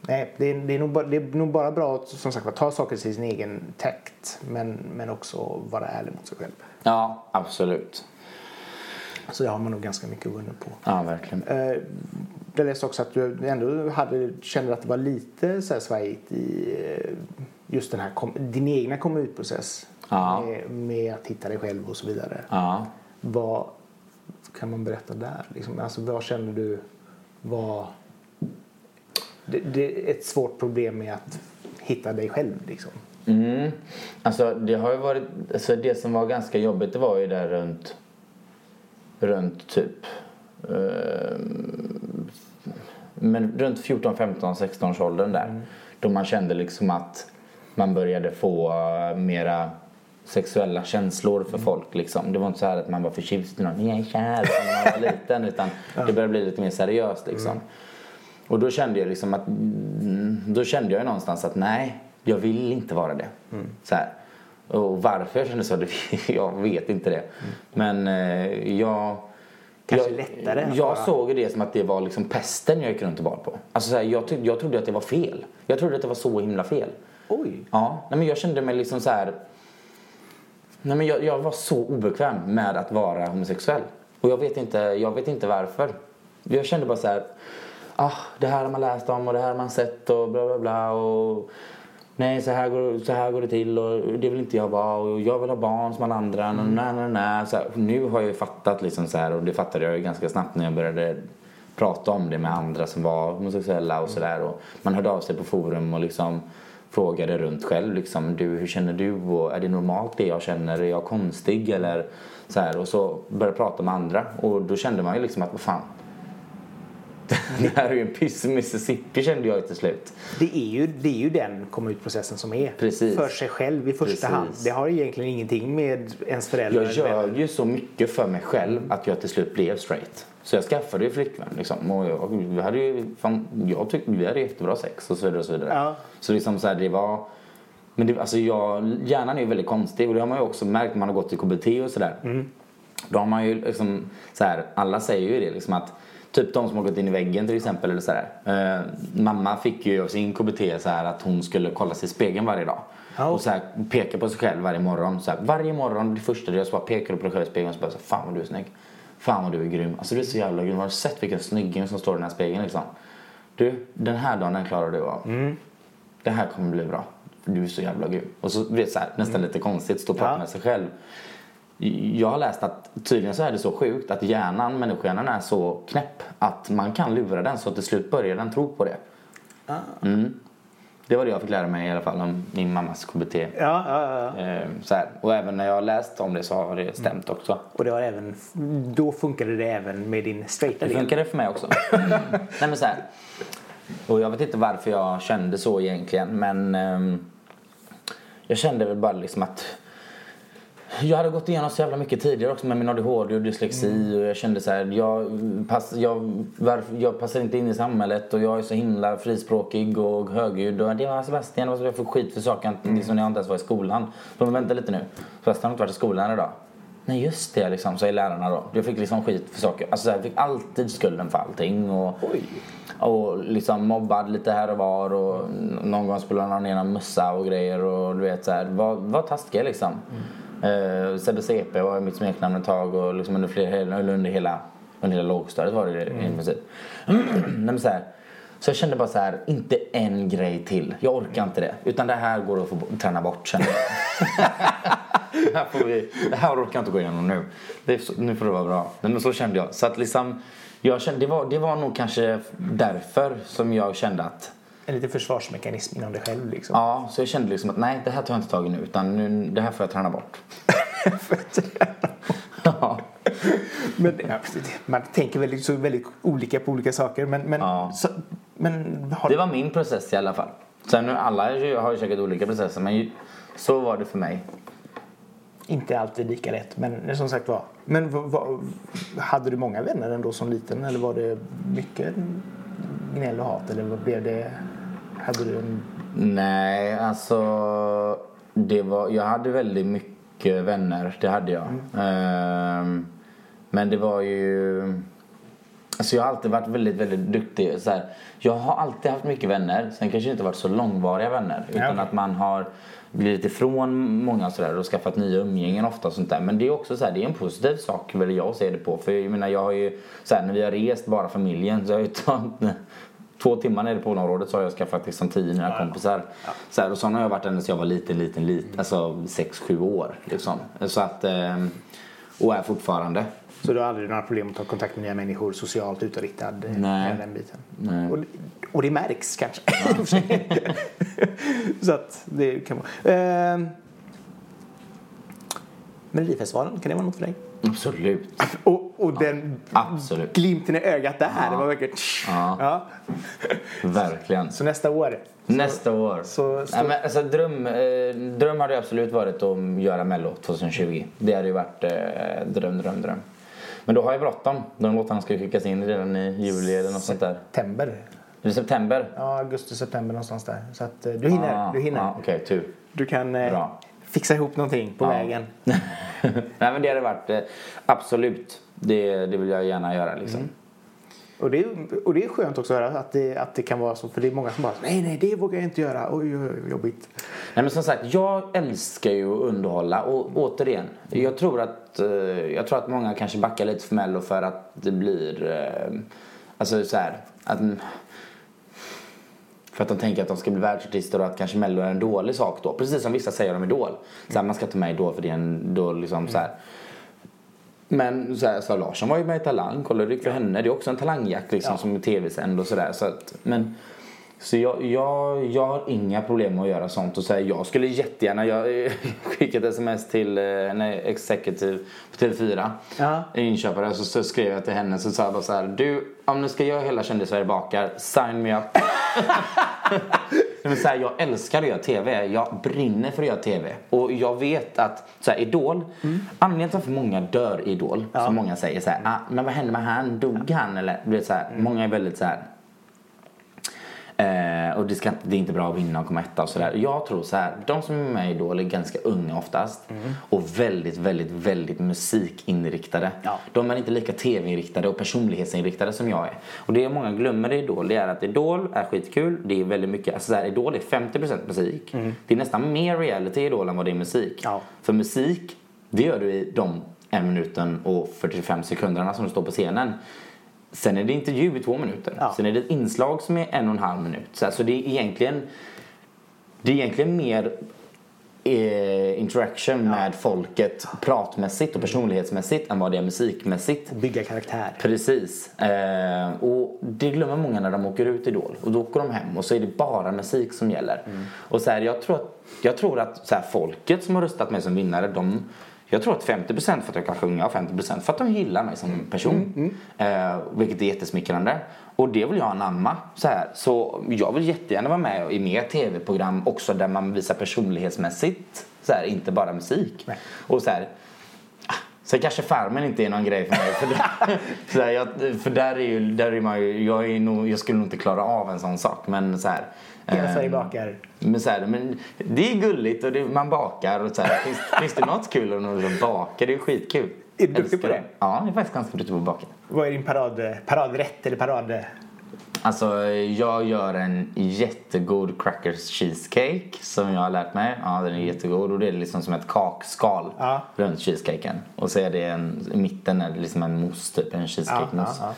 nej, det är, det, är nog bara, det är nog bara bra att som sagt, ta saker till sin egen takt men, men också vara ärlig mot sig själv. Ja, absolut. Så det har man nog ganska mycket vunnit på. Ja, verkligen. Eh, Jag läste också att du ändå hade, kände att det var lite så här svajigt i eh, just den här din egna komma ut-process. Ja. Med, med att hitta dig själv och så vidare. Ja. Vad kan man berätta där? Liksom, alltså, vad känner du var det, det är ett svårt problem med att hitta dig själv? Liksom. Mm. Alltså det har ju varit, alltså det som var ganska jobbigt det var ju där runt, runt typ, eh, men runt 14, 15, 16 års åldern där. Då man kände liksom att man började få eh, mera sexuella känslor för folk liksom. Det var inte så här att man var förtjust i någon, jag är kär, som när man var liten. Utan det började bli lite mer seriöst liksom. Och då kände jag liksom att, mm, då kände jag någonstans att nej, jag vill inte vara det. Så här. Och varför jag kände så, det, jag vet inte det. Men eh, jag... Kanske jag, lättare Jag vara- såg det som att det var liksom pesten jag gick runt och bar på. Alltså så här, jag, jag trodde att det var fel. Jag trodde att det var så himla fel. Oj! Ja, nej, men jag kände mig liksom så här. Nej, men jag, jag var så obekväm med att vara homosexuell. Och jag vet inte, jag vet inte varför. Jag kände bara så här. Ah, det här har man läst om och det här har man sett och bla bla bla. Och, nej, så här, går, så här går det till och det vill inte jag vara. Och jag vill ha barn som alla andra. Mm. Nej, nej, nej. Så här, nu har jag ju fattat liksom så här och det fattade jag ju ganska snabbt när jag började prata om det med andra som var homosexuella och sådär. Man hörde av sig på forum och liksom frågade runt själv liksom, du hur känner du och är det normalt det jag känner? Är jag konstig eller så här och så började jag prata med andra och då kände man ju liksom att vad fan det här är ju en piss Mississippi kände jag till slut. Det är ju, det är ju den komma ut-processen som är. Precis. För sig själv i första Precis. hand. Det har egentligen ingenting med ens föräldrar Jag gör ju så mycket för mig själv att jag till slut blev straight. Så jag skaffade ju flickvän liksom. Och jag, vi hade ju, fan, jag tyckte vi hade jättebra sex och så vidare och så vidare. Ja. Så liksom så här, det var... Men det, alltså jag, hjärnan är ju väldigt konstig och det har man ju också märkt när man har gått i KBT och sådär. Då har man ju liksom så här, alla säger ju det liksom att Typ de som har gått in i väggen till exempel eller sådär. Eh, mamma fick ju av sin KBT så här att hon skulle kolla sig i spegeln varje dag. Ja. Och så här, peka på sig själv varje morgon. Så här, varje morgon, det första du gör så bara pekar du på dig själv i spegeln och så bara så här, fan vad du är snygg. Fan vad du är grym. Alltså du är så jävla grym. Har du sett vilken snygging som står i den här spegeln liksom? Du, den här dagen den klarar du av. Mm. Det här kommer bli bra. Du är så jävla grym. Och så blir det så här, nästan lite konstigt, stå och prata Mm. Ja. med sig själv. Jag har läst att tydligen så är det så sjukt att hjärnan, människohjärnan är så knäpp att man kan lura den så till slut börjar den tro på det. Ah. Mm. Det var det jag fick lära mig i alla fall om min mammas KBT. Ja, ja, ja. Eh, så här. Och även när jag har läst om det så har det stämt också. Och det var även, då funkade det även med din straighta Det del. funkade för mig också. Nej men så här. Och jag vet inte varför jag kände så egentligen men ehm, jag kände väl bara liksom att jag hade gått igenom så jävla mycket tidigare också med min ADHD och dyslexi och jag kände så här, jag, pass, jag, varför, jag passar inte in i samhället och jag är så himla frispråkig och högljudd och det var Sebastian, vad jag får skit för saker liksom när jag inte ens var i skolan. Så men vänta lite nu, Sebastian har inte varit i skolan idag. Nej just det liksom, säger lärarna då. Jag fick liksom skit för saker. Alltså jag fick alltid skulden för allting. Och, Oj. och liksom mobbad lite här och var och någon gång han ha ner en mössa och grejer och du vet så här, var, var taskiga liksom. Mm. Eh, Sebbe CP var mitt smeknamn ett tag och liksom under, flera, eller under hela, under hela lågstadiet var det det i princip. Nej, men så, här, så jag kände bara så här, inte en grej till. Jag orkar inte det. Utan det här går att få träna bort kände jag. det, här får vi, det här orkar jag inte gå igenom nu. Det så, nu får det vara bra. Nej, Men så kände jag. Så att liksom, jag kände, det, var, det var nog kanske därför som jag kände att en liten försvarsmekanism inom dig själv liksom. Ja, så jag kände liksom att nej, det här tar jag inte tag i nu utan nu, det här får jag träna bort. ja. Men, ja, man tänker väldigt, så väldigt olika på olika saker. Men, men, Ja. så, men har, Det var min process i alla fall. Sen nu alla har ju säkert olika processer men ju- så var det för mig. inte alltid lika lätt. Men som sagt var. Men vad, vad, hade du många vänner ändå som liten? Eller var det mycket gnäll och hat? Eller blev det? Hade du en... Nej, alltså det var, jag hade väldigt mycket vänner, det hade jag. Ehm, men det var ju... Alltså jag har alltid varit väldigt, väldigt duktig. Så här, jag har alltid haft mycket vänner. Sen kanske inte varit så långvariga vänner. Utan att man har blivit ifrån många sådär och skaffat nya umgängen ofta och sånt där. Men det är också så här, det är en positiv sak väl jag ser det på. För jag menar jag har ju, så här, när vi har rest bara familjen så har jag ju tagit två timmar nere på området så har jag skaffat liksom tio nya kompisar. Så här, och sådana har jag varit ända sedan jag var liten, liten, liten. Alltså sex, sju år liksom. Så att, ehm, och är fortfarande. Så du har aldrig några problem att ta kontakt med nya människor, socialt utåtriktad? eh, Nej. Den biten. Nej. Och, och det märks kanske. sig. så att det kan vara. Ehm. Melodifestivalen, kan det vara något för dig? Absolut. Och, och den Absolut. glimten i ögat där, det var verkligen... Ja. Ja. Verkligen. Så nästa år? Nästa år. så- så- Nej, men, alltså, dröm, eh, dröm hade absolut varit att göra Mello 2020. Det hade ju varit eh, dröm, dröm, dröm. Men då har jag bråttom. De låtarna ska ju skickas in redan i juli eller något sånt där. September. Är det september? Ja, augusti, september någonstans där. Så att eh, du hinner. Ah, du hinner. ah, Okej, tur. Du kan eh, Bra. Fixa ihop någonting på Ja. vägen. Nej men det hade varit eh, absolut. Det, det vill jag gärna göra liksom. Mm. Och det, och det är skönt också att höra att det, att det kan vara så. För det är många som bara nej, nej, det vågar jag inte göra. Oj, oj, oj jobbigt. Nej men som sagt, jag älskar ju att underhålla och återigen, jag tror att, eh, jag tror att många kanske backar lite för Mello för att det blir, eh, alltså så här, att, för att de tänker att de ska bli världsartister och att kanske Mello är en dålig sak då. Precis som vissa säger om Idol. Så här, man ska ta med Idol för det är en då liksom så här. Men så här, Larsson var ju med i Talang, kolla hur det gick för henne. Det är också en talangjakt liksom Ja. som är tv-sänd och sådär. Så att, men så jag, jag, jag har inga problem med att göra sånt och säga jag skulle jättegärna, jag skickade ett sms till eh, en executive på TV4, Ja. inköpare, så, så skrev jag till henne så sa jag bara så här, du om ni ska göra hela Kändis-Sverige bakar, sign me up. Men så här, jag älskar att göra TV. Jag brinner för att göra TV. Och jag vet att så här, Idol, anledningen till varför många dör i Idol, som många säger så här, ah, men vad hände med han? Dog han? Eller du vet så här, många är väldigt så här Eh, och det, ska, inte- det är inte bra att vinna och komma etta och sådär. Jag tror så här, de som är med i Idol är ganska unga oftast. Mm. Och väldigt, väldigt, väldigt musikinriktade. Ja. De är inte lika tv-inriktade och personlighetsinriktade som jag är. Och det många glömmer i Idol, det är att Idol är skitkul. Det är väldigt mycket, alltså så här, Idol är 50% musik. Det är nästan mer reality i Idol än vad det är musik. Ja. För musik, det gör du i de en minuten och 45 sekunderna som du står på scenen. Sen är det intervju i två minuter. Ja. Sen är det ett inslag som är en och en halv minut. Så alltså det är egentligen det är egentligen mer eh, interaction med folket pratmässigt och personlighetsmässigt än vad det är musikmässigt. Bygga karaktär. Precis. Eh, och det glömmer många när de åker ut Idol. Och då åker de hem och så är det bara musik som gäller. Och så här, jag tror att, jag tror att så här, folket som har röstat mig som vinnare, de jag tror att 50% för att jag kan sjunga och 50% för att de gillar mig som person. Eh, vilket är jättesmickrande. Och det vill jag anamma. Så, här. så jag vill jättegärna vara med i mer tv-program också där man visar personlighetsmässigt. Så här, inte bara musik. Nej. Och så här, Sen kanske Farmen inte är någon grej för mig. För, där, så här, jag, för där är ju, där är man ju, jag, är nog, jag skulle nog inte klara av en sån sak. Men så här. Hela ehm, Sverige bakar. Men, så här, men det är gulligt och det, man bakar och så här. Finns, finns det något kul att baka? Det är skitkul. Är du duktig på det? Ja, jag är faktiskt ganska duktig på att baka. Vad är din parad, paradrätt eller parad... Alltså, jag gör en jättegod crackers cheesecake som jag har lärt mig. Ja, den är jättegod och det är liksom som ett kakskal Ja. runt cheesecaken. Och så är det en, i mitten är det liksom en mousse, typ en Ja, cheesecake-mousse. ja,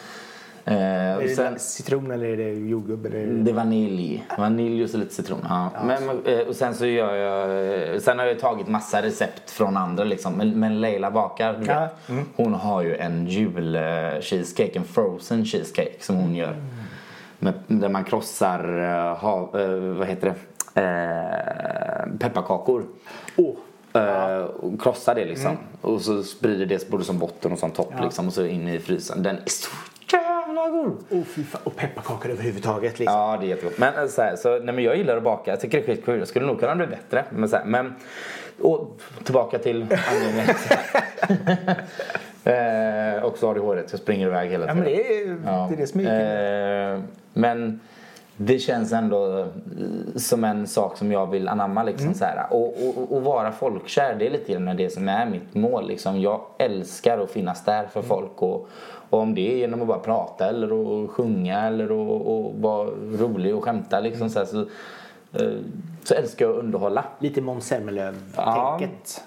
Eh, Är och det sen, citron eller är det jordgubb? Eller... det är vanilj. Vanilj och så lite citron. Ja. Men, eh, och sen så gör jag... Sen har jag tagit massa recept från andra liksom. Men, men Leila bakar, Ja. vet. Hon har ju en jul eh, cheesecake, en frozen cheesecake som hon gör. Med, där man krossar, eh, ha, eh, vad heter det, eh, pepparkakor. Åh, Eh, och krossar det liksom. Och så sprider det både som botten och som topp liksom. Och så in i frysen. Den är så jävla god! oh, fy fan. Och pepparkakor överhuvudtaget. Liksom. Ja, det är jättegott. Men, eh, så här, så, nej, men jag gillar att baka. Jag tycker det är skitkul. Jag skulle nog kunna bli bättre. Men, så här, men och, tillbaka till anledningen. Eh, också ADHD. Jag springer iväg hela Ja, tiden. men det är det, är det som är kul. Eh, men det känns ändå eh, som en sak som jag vill anamma. Liksom, Mm. så här. Och, och, och vara folkkär, det är lite grann det som är mitt mål. Liksom. Jag älskar att finnas där för folk. Och, och om det är genom att bara prata eller att sjunga eller att och vara rolig och skämta. Liksom, så, här, så, eh, så älskar jag att underhålla. Lite Måns Zelmerlöw-tänket. Ja,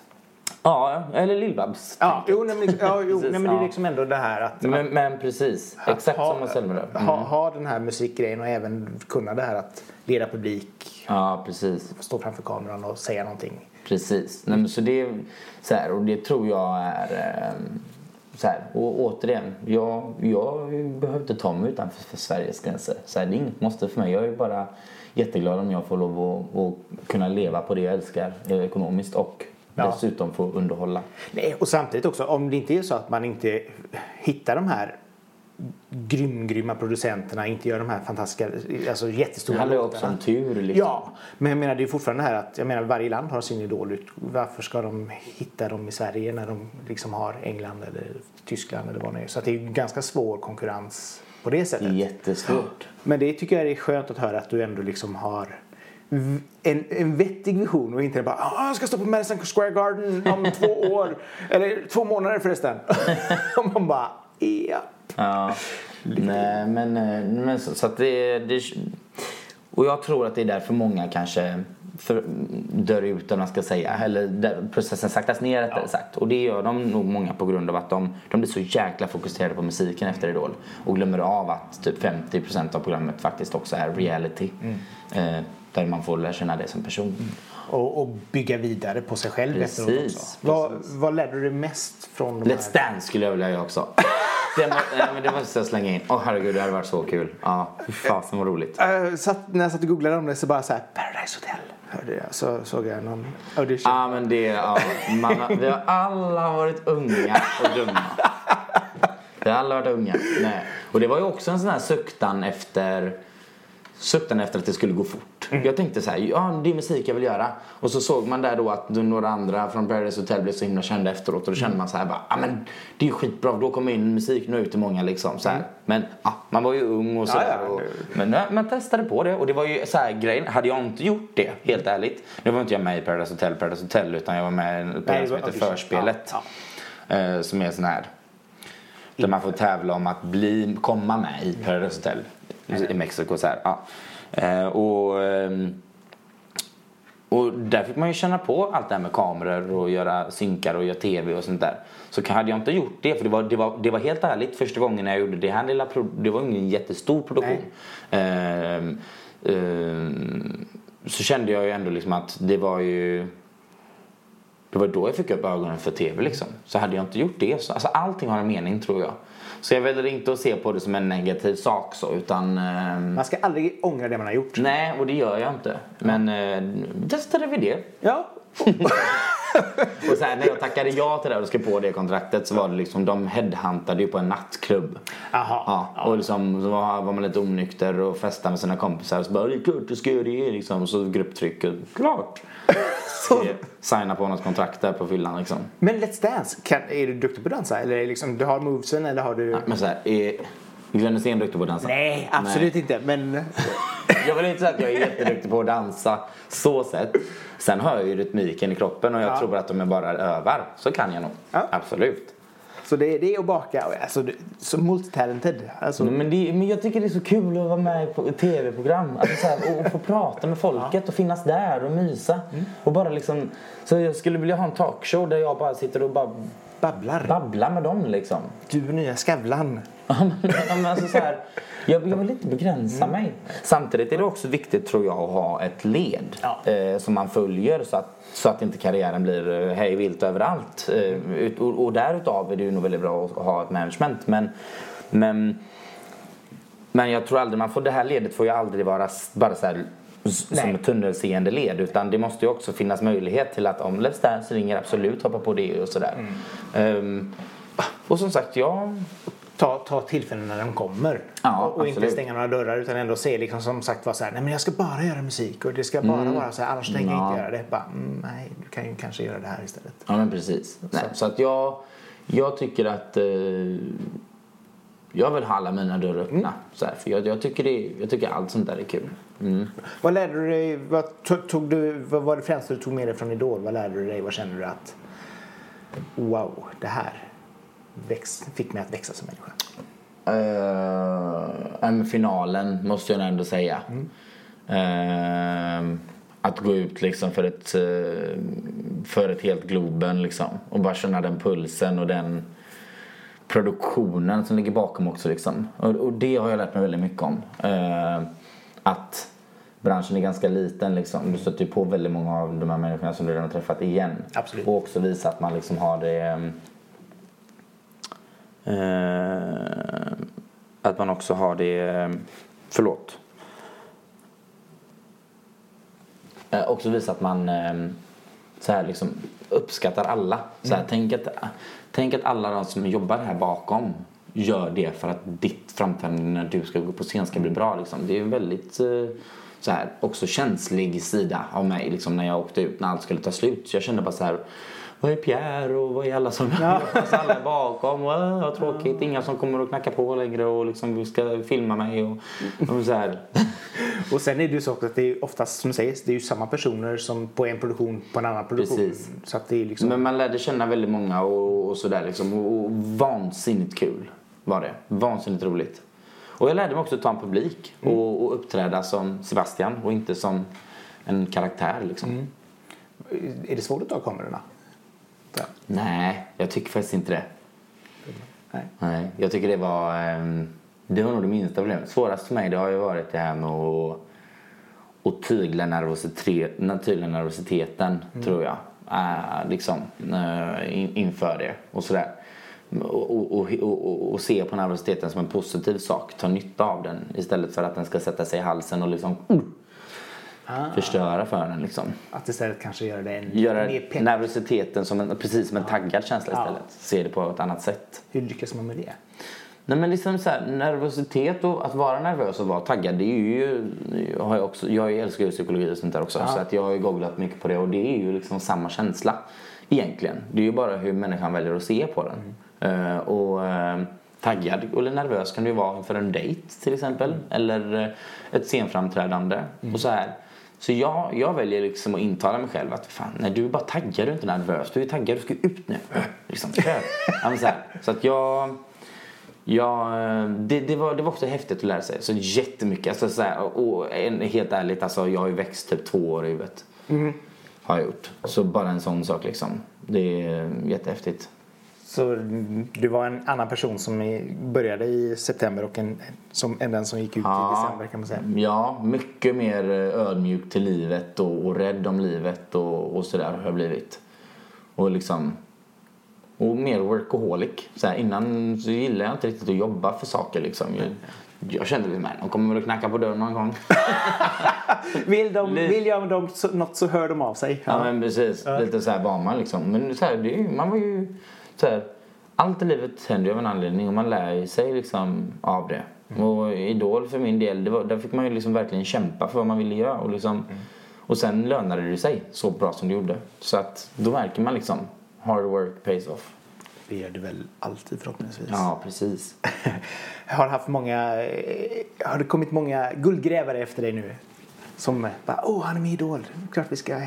eller Lill-Babs. Ja, jo, nej, men, ja, jo, Precis, nej, men det är ja. liksom ändå det här att Men, men precis, exakt ha, som Måns Zelmerlöw. Mm. ha, ha den här musikgrejen och även kunna det här att leda publik, Ja, precis. stå framför kameran och säga någonting. Precis. Nej, men så det, är så här, och det tror jag är... ehm, Så här, och återigen, jag, jag behöver inte ta mig utanför för Sveriges gränser. Så här, det är inget måste för mig. Jag är bara jätteglad om jag får lov att, att kunna leva på det jag älskar eh, ekonomiskt och Ja. dessutom få underhålla. Nej, och samtidigt också, om det inte är så att man inte hittar de här grym, grymma producenterna, inte gör de här fantastiska, alltså Det jättestora handlar ju också om tur. Liksom. Ja, men jag menar det är fortfarande det här att jag menar varje land har sin idol. Varför ska de hitta dem i Sverige när de liksom har England eller Tyskland eller vad det är. Så det är ju ganska svår konkurrens på det Det sättet. jättesvårt. Men det tycker jag är skönt att höra att du ändå liksom har en, en vettig vision och inte bara ah, jag ska stå på Madison Square Garden om två år. Eller två månader förresten. och man bara ja. Ja. Nej, men, eh, men så, så att det, det... Och jag tror att det är därför många kanske för, dör ut, om man ska säga. Eller processen saktas ner rättare sagt. Och det gör de nog många på grund av att de, de blir så jäkla fokuserade på musiken efter Idol. Och glömmer av att typ 50% av programmet faktiskt också är reality. Eh, där man får lära känna det som person. Och, och bygga vidare på sig själv Precis, efteråt också. Vad, vad lärde du dig mest från de Let's här? Dance skulle jag vilja göra också. Det, må, det måste jag slänga in. Åh herregud, det hade varit så kul. Ja, fasen vad roligt. Uh, satt, när jag satt och googlade om det så bara så här Paradise Hotel. Hörde jag, så såg jag någon audition. Ja men det, ja, man vi har alla varit unga och dumma. Vi har alla varit unga. Nej. Och det var ju också en sån här suktan efter Suktan efter att det skulle gå fort. Gjort. Jag tänkte så här, ja det är musik jag vill göra. Och så såg man där då att några andra från Paradise Hotel blev så himla kända efteråt. Och då kände man så här bara, ja men det är ju skitbra, då kommer in musik nu ut till många liksom. Så här. Men ja, man var ju ung och sådär. Ja, ja, och, men nej, man testade på det och det var ju så här grejen, hade jag inte gjort det, helt ärligt. Nu var inte jag med i Paradise Hotel, Paradise Hotel utan jag var med i en program som heter. Förspelet. Eh, som är sån här där man får tävla om att bli, komma med i Paradise Hotel i Mexiko. Så här. Ja. Eh, och, ehm, och där fick man ju känna på allt det här med kameror och göra synkar och göra tv och sånt där. Så hade jag inte gjort det, för det var, det var, det var helt ärligt första gången jag gjorde det här lilla, det var ingen jättestor produktion. Ehm, ehm, så kände jag ju ändå liksom att det var ju det var då jag fick upp ögonen för tv liksom. Så hade jag inte gjort det så, alltså allting har en mening tror jag. Så jag väljer inte att se på det som en negativ sak så utan ehm, Man ska aldrig ångra det man har gjort. Nej, och det gör jag inte. Men eh, testade vi det. Ja. Och så här, när jag tackade ja till det och skrev på det kontraktet så var det liksom, de headhuntade ju på en nattklubb. Jaha. Ja, och liksom, så var, var man lite onykter och festade med sina kompisar och så bara, det är klart du ska göra det liksom. Och så grupptryck, och, klart. Så, signa på något kontrakt där på fyllan liksom. Men Let's Dance, kan, är du duktig på att dansa? Eller är liksom, du har movesen eller har du... Men så här, är Glenn Hysén duktig på att dansa? Nej, absolut inte. Men Jag vill inte säga att jag är jätteduktig på att dansa så sett. Sen har jag ju rytmiken i kroppen och jag Ja. tror att om jag bara övar så kan jag nog. Ja. Absolut. Så det, det är att baka. Alltså, så multitalented. Alltså, Men, det, men jag tycker det är så kul att vara med på tv-program. Alltså så här, och, och få prata med folket och finnas där och mysa. Och bara liksom, så jag skulle vilja ha en talkshow där jag bara sitter och bara babblar. babblar med dem liksom. Du nya Skavlan. Ja, men alltså så här, jag, jag vill inte begränsa mig. Samtidigt är det också viktigt tror jag att ha ett led Ja. eh, som man följer så att, så att inte karriären blir eh, hej vilt överallt. Eh, och, och därutav är det ju nog väldigt bra att ha ett management. Men, men, men jag tror aldrig man får, det här ledet får ju aldrig vara bara så här som Nej. ett tunnelseende led utan det måste ju också finnas möjlighet till att om Let's Dance ringer absolut hoppa på det och sådär. Ehm, och som sagt, jag Ta, ta tillfällen när de kommer. Ja, och, och inte stänga några dörrar utan ändå se liksom som sagt vara så här, nej men jag ska bara göra musik och det ska bara vara så här, annars tänker jag Ja. inte göra det. Bara, mm, nej, du kan ju kanske göra det här istället. Ja men precis. Nej, så att jag, jag tycker att eh, jag vill ha alla mina dörrar öppna. Så här, för jag, jag, tycker det, jag tycker allt sånt där är kul. Mm. Vad lärde du dig, vad tog, tog du, vad var det främsta du tog med dig från Idol? Vad lärde du dig, vad kände du att wow, det här väx, fick mig att växa som människa? Uh, finalen måste jag ändå säga. Eh, att gå ut liksom för ett, eh, för ett helt Globen liksom. Och bara känna den pulsen och den produktionen som ligger bakom också liksom. Och, och det har jag lärt mig väldigt mycket om. Eh, att branschen är ganska liten liksom. Du stöter ju på väldigt många av de här människorna som du redan har träffat igen. Absolut. Och också visa att man liksom har det eh, att man också har det, förlåt. Eh, också visa att man eh, så här liksom uppskattar alla. Så här, tänk, att, tänk att alla de som jobbar här bakom gör det för att ditt framträdande när du ska gå på scen ska bli bra. Liksom. Det är en väldigt eh, så här, också känslig sida av mig liksom, när jag åkte ut när allt skulle ta slut. Så jag kände bara så här vad är Pierre och vad är alla som alltså alla är bakom? Wow, vad tråkigt, inga som kommer att knacka på längre och liksom ska filma mig och, och så här. Och sen är det ju så att det är oftast som sägs, det är ju samma personer som på en produktion på en annan produktion. Precis. Så att det är liksom, Men man lärde känna väldigt många och, och sådär liksom. Och, och vansinnigt kul var det. Vansinnigt roligt. Och jag lärde mig också att ta en publik och, och uppträda som Sebastian och inte som en karaktär liksom. är det svårt att ta kamerorna? Ja. Nej, jag tycker faktiskt inte det. Nej. Nej, jag tycker det var... ehm, Det var nog det minsta problemet. Svårast för mig det har ju varit det här med att, att tygla, nervositet, tygla nervositeten, tror jag. Äh, liksom, in, inför det och sådär. Och, och, och, och, och se på nervositeten som en positiv sak. Ta nytta av den istället för att den ska sätta sig i halsen och liksom uh, förstöra för den. Liksom. Att istället kanske göra det en Göra mer nervositeten som en, precis som en taggad känsla Ja. istället. Se det på ett annat sätt. Hur lyckas man med det? Nej men liksom så här, nervositet och att vara nervös och vara taggad det är ju, har jag, också, jag älskar ju psykologi och sånt där också så att jag har ju googlat mycket på det och det är ju liksom samma känsla egentligen. Det är ju bara hur människan väljer att se på den. Eh, och eh, taggad eller nervös kan du ju vara för en dejt till exempel eller eh, ett scenframträdande och så här. Så jag, jag väljer liksom att intala mig själv att fan, nej, du är bara taggad, du är inte nervös. Du är taggad, du ska ut nu. Liksom. Ja, så, så att jag... Ja, det, det, var, det var också häftigt att lära sig. Så jättemycket. Alltså, så här, och en, helt ärligt, alltså, jag har ju växt typ två år i huvudet. Har jag gjort. Så bara en sån sak liksom. Det är jättehäftigt. Så du var en annan person som började i september och en, som, än den som gick ut i december kan man säga. Ja, mycket mer eh, ödmjuk till livet och, och rädd om livet och, och sådär har jag blivit. Och liksom... Och mer workaholic. Så här, innan så gillade jag inte riktigt att jobba för saker liksom. Jag, jag kände liksom, de kommer väl att knacka på dörren någon gång. Vill, de, vill jag dem så, något så hör de av sig. Ja men precis, lite så här var man liksom. Men så här, det man var ju så här, allt i livet händer ju av en anledning och man lär sig liksom av det. Och Idol för min del, det var, där fick man ju liksom verkligen kämpa för vad man ville göra och liksom och sen lönade det sig så bra som det gjorde. Så att då märker man liksom hard work pays off. Det gör du väl alltid förhoppningsvis. Ja, precis. har haft många, eh, har det kommit många guldgrävare efter dig nu? Som bara, åh han är med i Idol, klart vi ska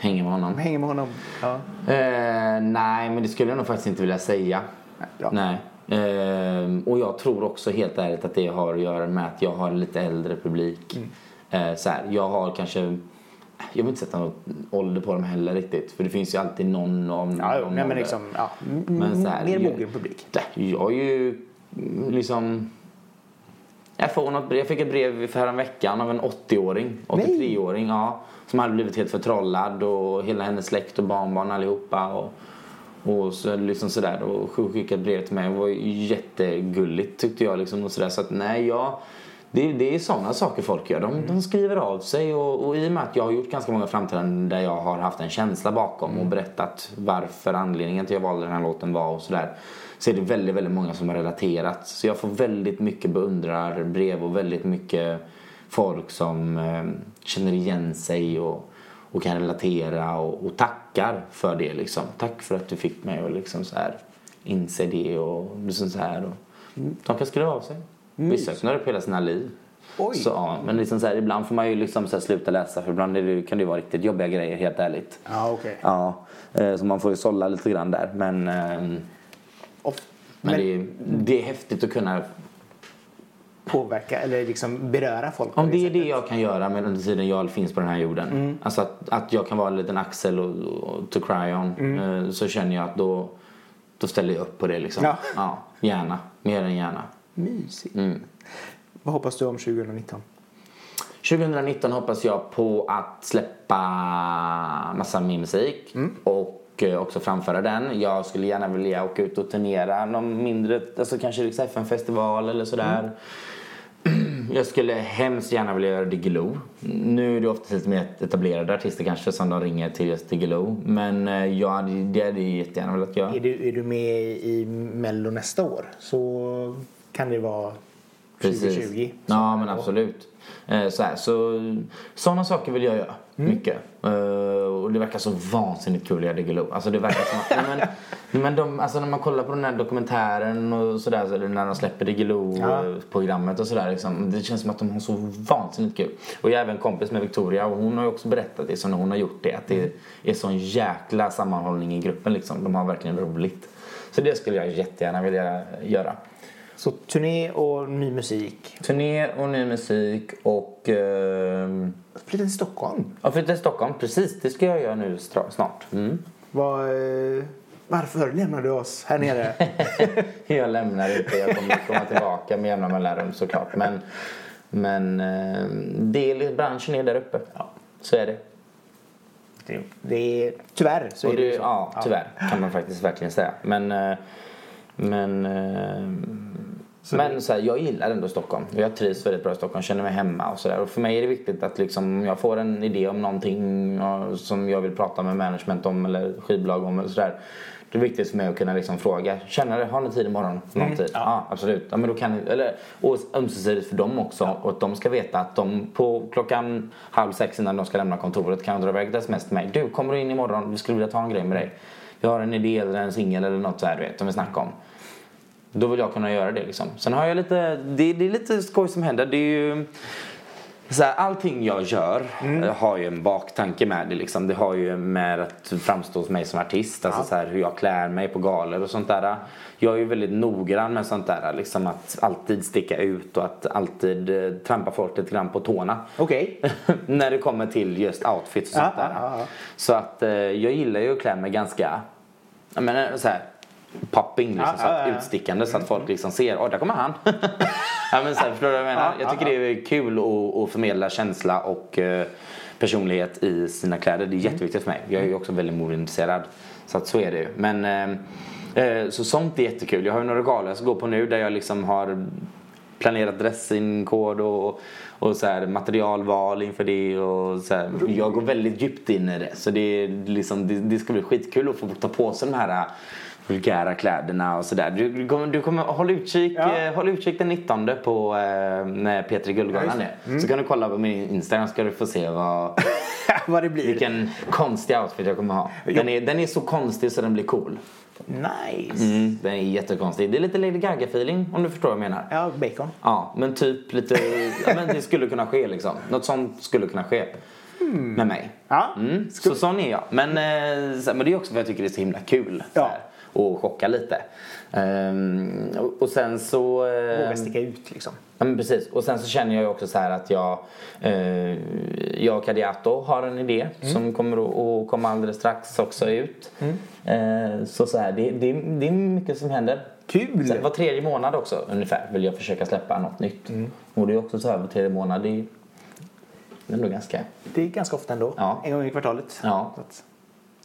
Hänger med honom. hänga med honom. Ja. Eh, nej, men det skulle jag nog faktiskt inte vilja säga. Bra. Nej. Eh, och jag tror också helt ärligt att det har att göra med att jag har lite äldre publik. Eh, så här, jag har kanske, jag vill inte sätta någon ålder på dem heller riktigt. För det finns ju alltid någon om Ja, jo, någon nej, men liksom, ja, Men så här, mer jag- mogen publik. Nej, Jag är ju mm, liksom... Jag, får något brev. jag fick ett brev för veckan av en 80-åring, 83-åring, ja, som hade blivit helt förtrollad och hela hennes släkt och barnbarn allihopa. Och, och så liksom sådär och skickade brev till mig. Det var jättegulligt tyckte jag liksom och sådär. Så att nej, jag, det, det är sådana saker folk gör. De, de skriver av sig och, och i och med att jag har gjort ganska många framträdanden där jag har haft en känsla bakom och berättat varför anledningen till att jag valde den här låten var och sådär. Så är det väldigt, väldigt många som har relaterat. Så jag får väldigt mycket beundrarbrev och väldigt mycket folk som eh, känner igen sig och, och kan relatera och, och tackar för det liksom. Tack för att du fick mig att liksom så här inse det och liksom så här. Och, de kan skriva av sig. Vissa öppnar upp hela sina liv. Oj. Så, ja, men liksom så här, ibland får man ju liksom så här sluta läsa för ibland är det, kan det ju vara riktigt jobbiga grejer helt ärligt. Ja, okej. Ja, eh, så man får ju sålla lite grann där. Men, ehm, Och men, Men- det, är, det är häftigt att kunna påverka eller liksom beröra folk. Om det är sättet. det jag kan göra med under tiden jag finns på den här jorden. Alltså att, att jag kan vara en liten axel och, och to cry on. eh, Så känner jag att då, då ställer jag upp på det liksom. Ja. ja gärna. Mer än gärna. Mysigt. Mm. Vad hoppas du om 2019? 2019 hoppas jag på att släppa massa mer musik och eh, också framföra den. Jag skulle gärna vilja åka ut och turnera någon mindre, alltså kanske Rix FM-festival eller sådär. Jag skulle hemskt gärna vilja göra Diggiloo. Nu är det oftast lite mer etablerade artister kanske som de ringer till just Diggiloo. Men eh, hade, det hade jag jättegärna velat göra. Är du, är du med i Mello nästa år så kan det vara 2020. Ja, men absolut. Eh, Så här, så, sådana saker vill jag göra. Mycket. Eh, och det verkar så vansinnigt kul göra Diggiloo. Alltså det verkar som att, men, men de, alltså när man kollar på den här dokumentären och sådär, så, när de släpper Ja. Diggiloo-programmet och sådär. Liksom, det känns som att de har så vansinnigt kul. Och jag är även kompis med Victoria och hon har ju också berättat det, så när hon har gjort det, att det är sån jäkla sammanhållning i gruppen liksom. De har verkligen roligt. Så det skulle jag jättegärna vilja göra. Så turné och ny musik. Turné och ny musik och... ehm, Flytta till Stockholm. Ja, flytta till Stockholm. Precis, det ska jag göra nu snart. Mm. Vad, eh, varför lämnar du oss här nere? jag lämnar inte. Jag kommer komma tillbaka med jämna mellanrum såklart. Men, men eh, del, branschen är där uppe. Så är det. det, det är, tyvärr så Och är det, det så. ja, tyvärr kan man faktiskt verkligen säga. Men, eh, men eh, Men så här, jag gillar ändå Stockholm. Jag trivs väldigt bra i Stockholm, känner mig hemma och sådär. Och för mig är det viktigt att liksom, om jag får en idé om någonting ja, som jag vill prata med management om eller skivbolag om eller sådär. Det är viktigt för mig att kunna liksom fråga, känner du, har ni tid imorgon? Någon Mm, tid? Ja. absolut. Ja, men då kan, ni- eller, och ömsesidigt för dem också. Och att de ska veta att de på klockan halv sex innan de ska lämna kontoret kan dra iväg ett sms till mig. Du, kommer du in imorgon? Vi skulle vilja ta en grej med dig. Vi har en idé eller en singel eller något så här, du vet, som vi snackar om. Då vill jag kunna göra det liksom. Sen har jag lite, det, det är lite skoj som händer. Det är ju, så här, allting jag gör eh, har ju en baktanke med det liksom. Det har ju med att framstå hos mig som artist. Alltså så här, hur jag klär mig på galor och sånt där. Jag är ju väldigt noggrann med sånt där. Liksom att alltid sticka ut och att alltid eh, trampa folk lite grann på tårna. Okej. när det kommer till just outfits och sånt Ja, där. ja, ja. Så att eh, jag gillar ju att klä mig ganska, jag menar så här popping liksom, så att utstickande så att folk liksom ser, åh där kommer han. ja, men så här, förstår du vad jag menar? Ja, jag tycker det är kul att, att förmedla känsla och eh, personlighet i sina kläder. Det är jätteviktigt för mig. Jag är ju också väldigt modeintresserad. Så att så är det ju. Men eh, eh, så sånt är jättekul. Jag har ju några galor jag ska gå på nu där jag liksom har planerat dressingkod och, och så här materialval inför det. Och så här. Jag går väldigt djupt in i det. Så det, är liksom, det, det ska bli skitkul att få ta på sig de här vulgära kläderna och sådär. Du, du kommer, du kommer håll utkik, Ja. eh, håll utkik den 19 på eh, när Peter Guldgalan är. Så kan du kolla på min Instagram ska du få se vad, Vad det blir. vilken konstig outfit jag kommer ha. Den är, den är så konstig så den blir cool. Nice. Mm, den är jättekonstig. Det är lite Lady Gaga feeling om du förstår vad jag menar. Ja, bacon. Ja, men typ lite, ja, men det skulle kunna ske liksom. Något sånt skulle kunna ske. Med mig. Ja. Mm, så sån är jag. Men, eh, så, men det är också för att jag tycker det är så himla kul. Så Ja. här, och chocka lite. Ehm, och, sen så... Våga sticka ut liksom. Ja men precis. Och sen så känner jag ju också så här att jag, eh, jag och Kadiato har en idé som kommer att, komma alldeles strax också ut. Eh, så så här, det, det, det är mycket som händer. Kul! Så, var tredje månad också ungefär vill jag försöka släppa något nytt. Och det är också så här var tredje månad, det är det är ändå ganska... Det är ganska ofta ändå. Ja. En gång i kvartalet. Ja. Så att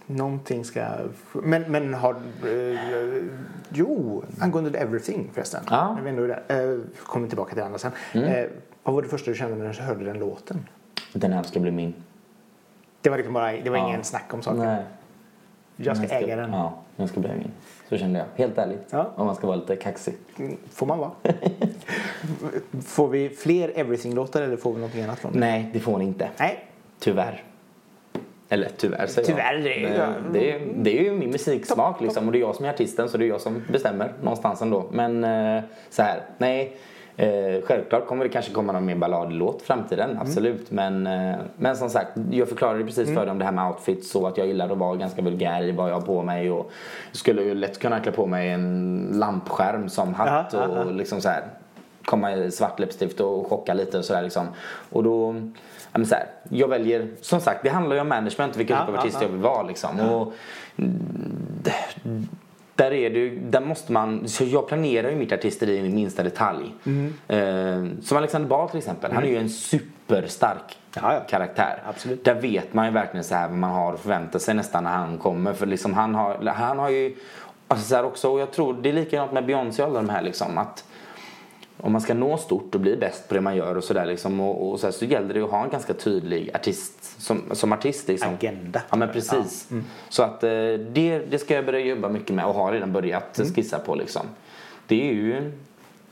någonting ska... Men, men har... Eh, jo, angående the everything förresten. Ja. Är där. Eh, kommer tillbaka till det andra sen. Eh, vad var det första du kände när du hörde den låten? Den här ska bli min. Det var liksom bara... Det var Ja. ingen snack om saken. Nej. Jag ska Den äga den. Ja, den ska bli min. Så kände jag. Helt ärligt. Ja. Om man ska vara lite kaxig. Mm, Får man vara? får vi fler everything-låtar eller får vi någonting annat från det? Nej, det får ni inte. Nej. Tyvärr. Eller tyvärr säger Tyvärr, jag. det det, är, det är ju min musiksmak liksom och det är jag som är artisten så det är jag som bestämmer någonstans ändå. Men eh, så här, nej. Eh, självklart kommer det kanske komma någon mer balladlåt i framtiden, absolut. Men, eh, men som sagt, jag förklarade precis för dem det här med outfits så att jag gillar att vara ganska vulgär i vad jag har på mig. Och skulle ju lätt kunna klä på mig en lampskärm som hatt ja. och liksom så här komma i svart läppstift och chocka lite och sådär liksom. Och då, ja men så här, jag väljer, som sagt det handlar ju om management vilken Ja, typ av ja, artist ja. jag vill vara liksom. Och, mm, där är ju- där måste man, så jag planerar ju mitt artisteri i minsta detalj. Mm. Eh, som Alexander Ball till exempel, han är ju en superstark Ja, ja. karaktär. Absolut. Där vet man ju verkligen så här vad man har att förvänta sig nästan när han kommer. För liksom han har, han har ju, alltså så också, och jag tror det är likadant med Beyoncé och alla de här liksom. Att om man ska nå stort och bli bäst på det man gör och sådär liksom, och, och så, här, så gäller det att ha en ganska tydlig artist som, som artist. Liksom. Agenda. Ja men precis. Så att eh, det, det ska jag börja jobba mycket med och har redan börjat skissa på liksom. Det är ju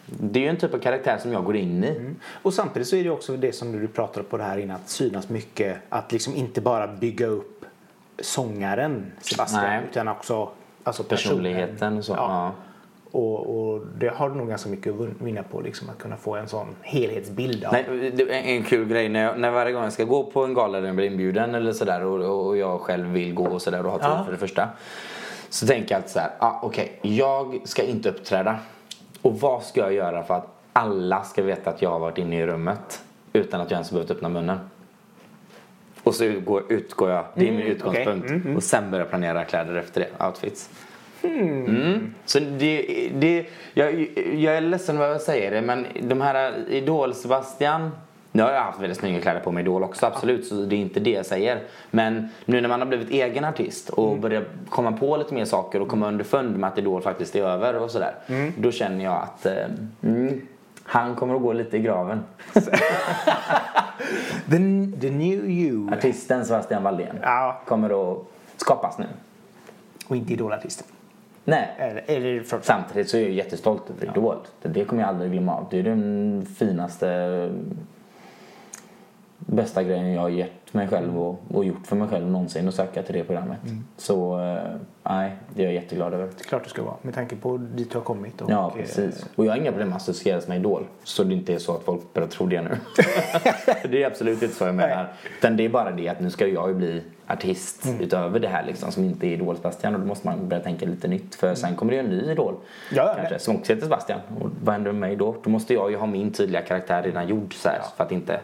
det är ju en typ av karaktär som jag går in i. Och samtidigt så är det också det som du pratade på det här innan, att synas mycket. Att liksom inte bara bygga upp sångaren Sebastian Nej. utan också alltså personen. Personligheten och så. Ja. Och, och det har du nog ganska mycket att vinna på, liksom, att kunna få en sån helhetsbild av. Nej, en, kul grej när, jag, när varje gång jag ska gå på en gala där jag blir inbjuden eller sådär och, och jag själv vill gå och sådär och ha tid Ja. för det första. Så tänker jag alltid såhär, ah, okej, jag ska inte uppträda. Och vad ska jag göra för att alla ska veta att jag har varit inne i rummet utan att jag ens behövt öppna munnen? Och så utgår, utgår jag, det är min utgångspunkt. Och sen börjar jag planera kläder efter det, outfits. Mm. Så det, det, jag, jag är ledsen vad jag säger det men de här Idol-Sebastian Nu har jag haft väldigt snygga kläder på mig Idol också, absolut. Så det är inte det jag säger. Men nu när man har blivit egen artist och Mm. börjar komma på lite mer saker och komma underfund med att Idol faktiskt är över och sådär. Mm. Då känner jag att eh, mm, han kommer att gå lite i graven. The, the new you. Artisten Sebastian Valdén Ja. kommer att skapas nu. Och inte idolartisten. Nej, Eller, eller för, Samtidigt så är jag jättestolt över Idol. Det- kommer jag aldrig glömma av. Det är den finaste, bästa grejen jag har gett mig själv och, och gjort för mig själv någonsin att söka till det programmet. Så eh, nej, det är jag jätteglad över. det är klart det ska vara. Med tanke på dit du har kommit. Och, Ja, eh, precis. Och jag har inga problem med att associeras med Idol. Så det inte är så att folk börjar tro det nu. det är absolut inte så jag menar. Utan det är bara det att nu ska jag ju bli artist utöver det här liksom som inte är Idol Sebastian. Och då måste man börja tänka lite nytt. För sen kommer det en ny Idol. Ja, kanske, som också heter Sebastian. Och vad händer med mig då? Då måste jag ju ha min tydliga karaktär redan gjord så här, för att inte...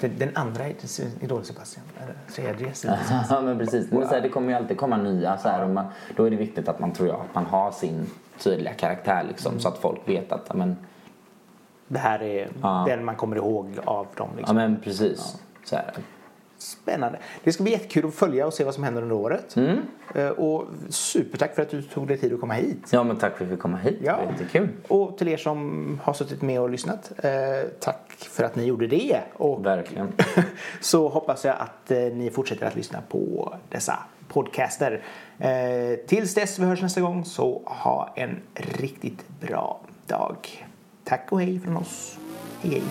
Den, andra är Idol-Sebastian. Tredje. Sebastian. Ja men precis. Men så här, det kommer ju alltid komma nya så här, och man, Då är det viktigt att man tror jag att man har sin tydliga karaktär liksom så att folk vet att ja, men, Det här är Ja. den man kommer ihåg av dem. ja Liksom. men precis. Så här. Spännande. Det ska bli jättekul att följa och se vad som händer under året. Mm. Eh, Och supertack för att du tog dig tid att komma hit. Ja men tack för att vi fick komma hit. Ja. Det var jättekul. Och till er som har suttit med och lyssnat. Eh, tack för att ni gjorde det. Och Verkligen. så hoppas jag att eh, ni fortsätter att lyssna på dessa podcaster. Tills dess vi hörs nästa gång så ha en riktigt bra dag. Tack och hej från oss. Hej hej.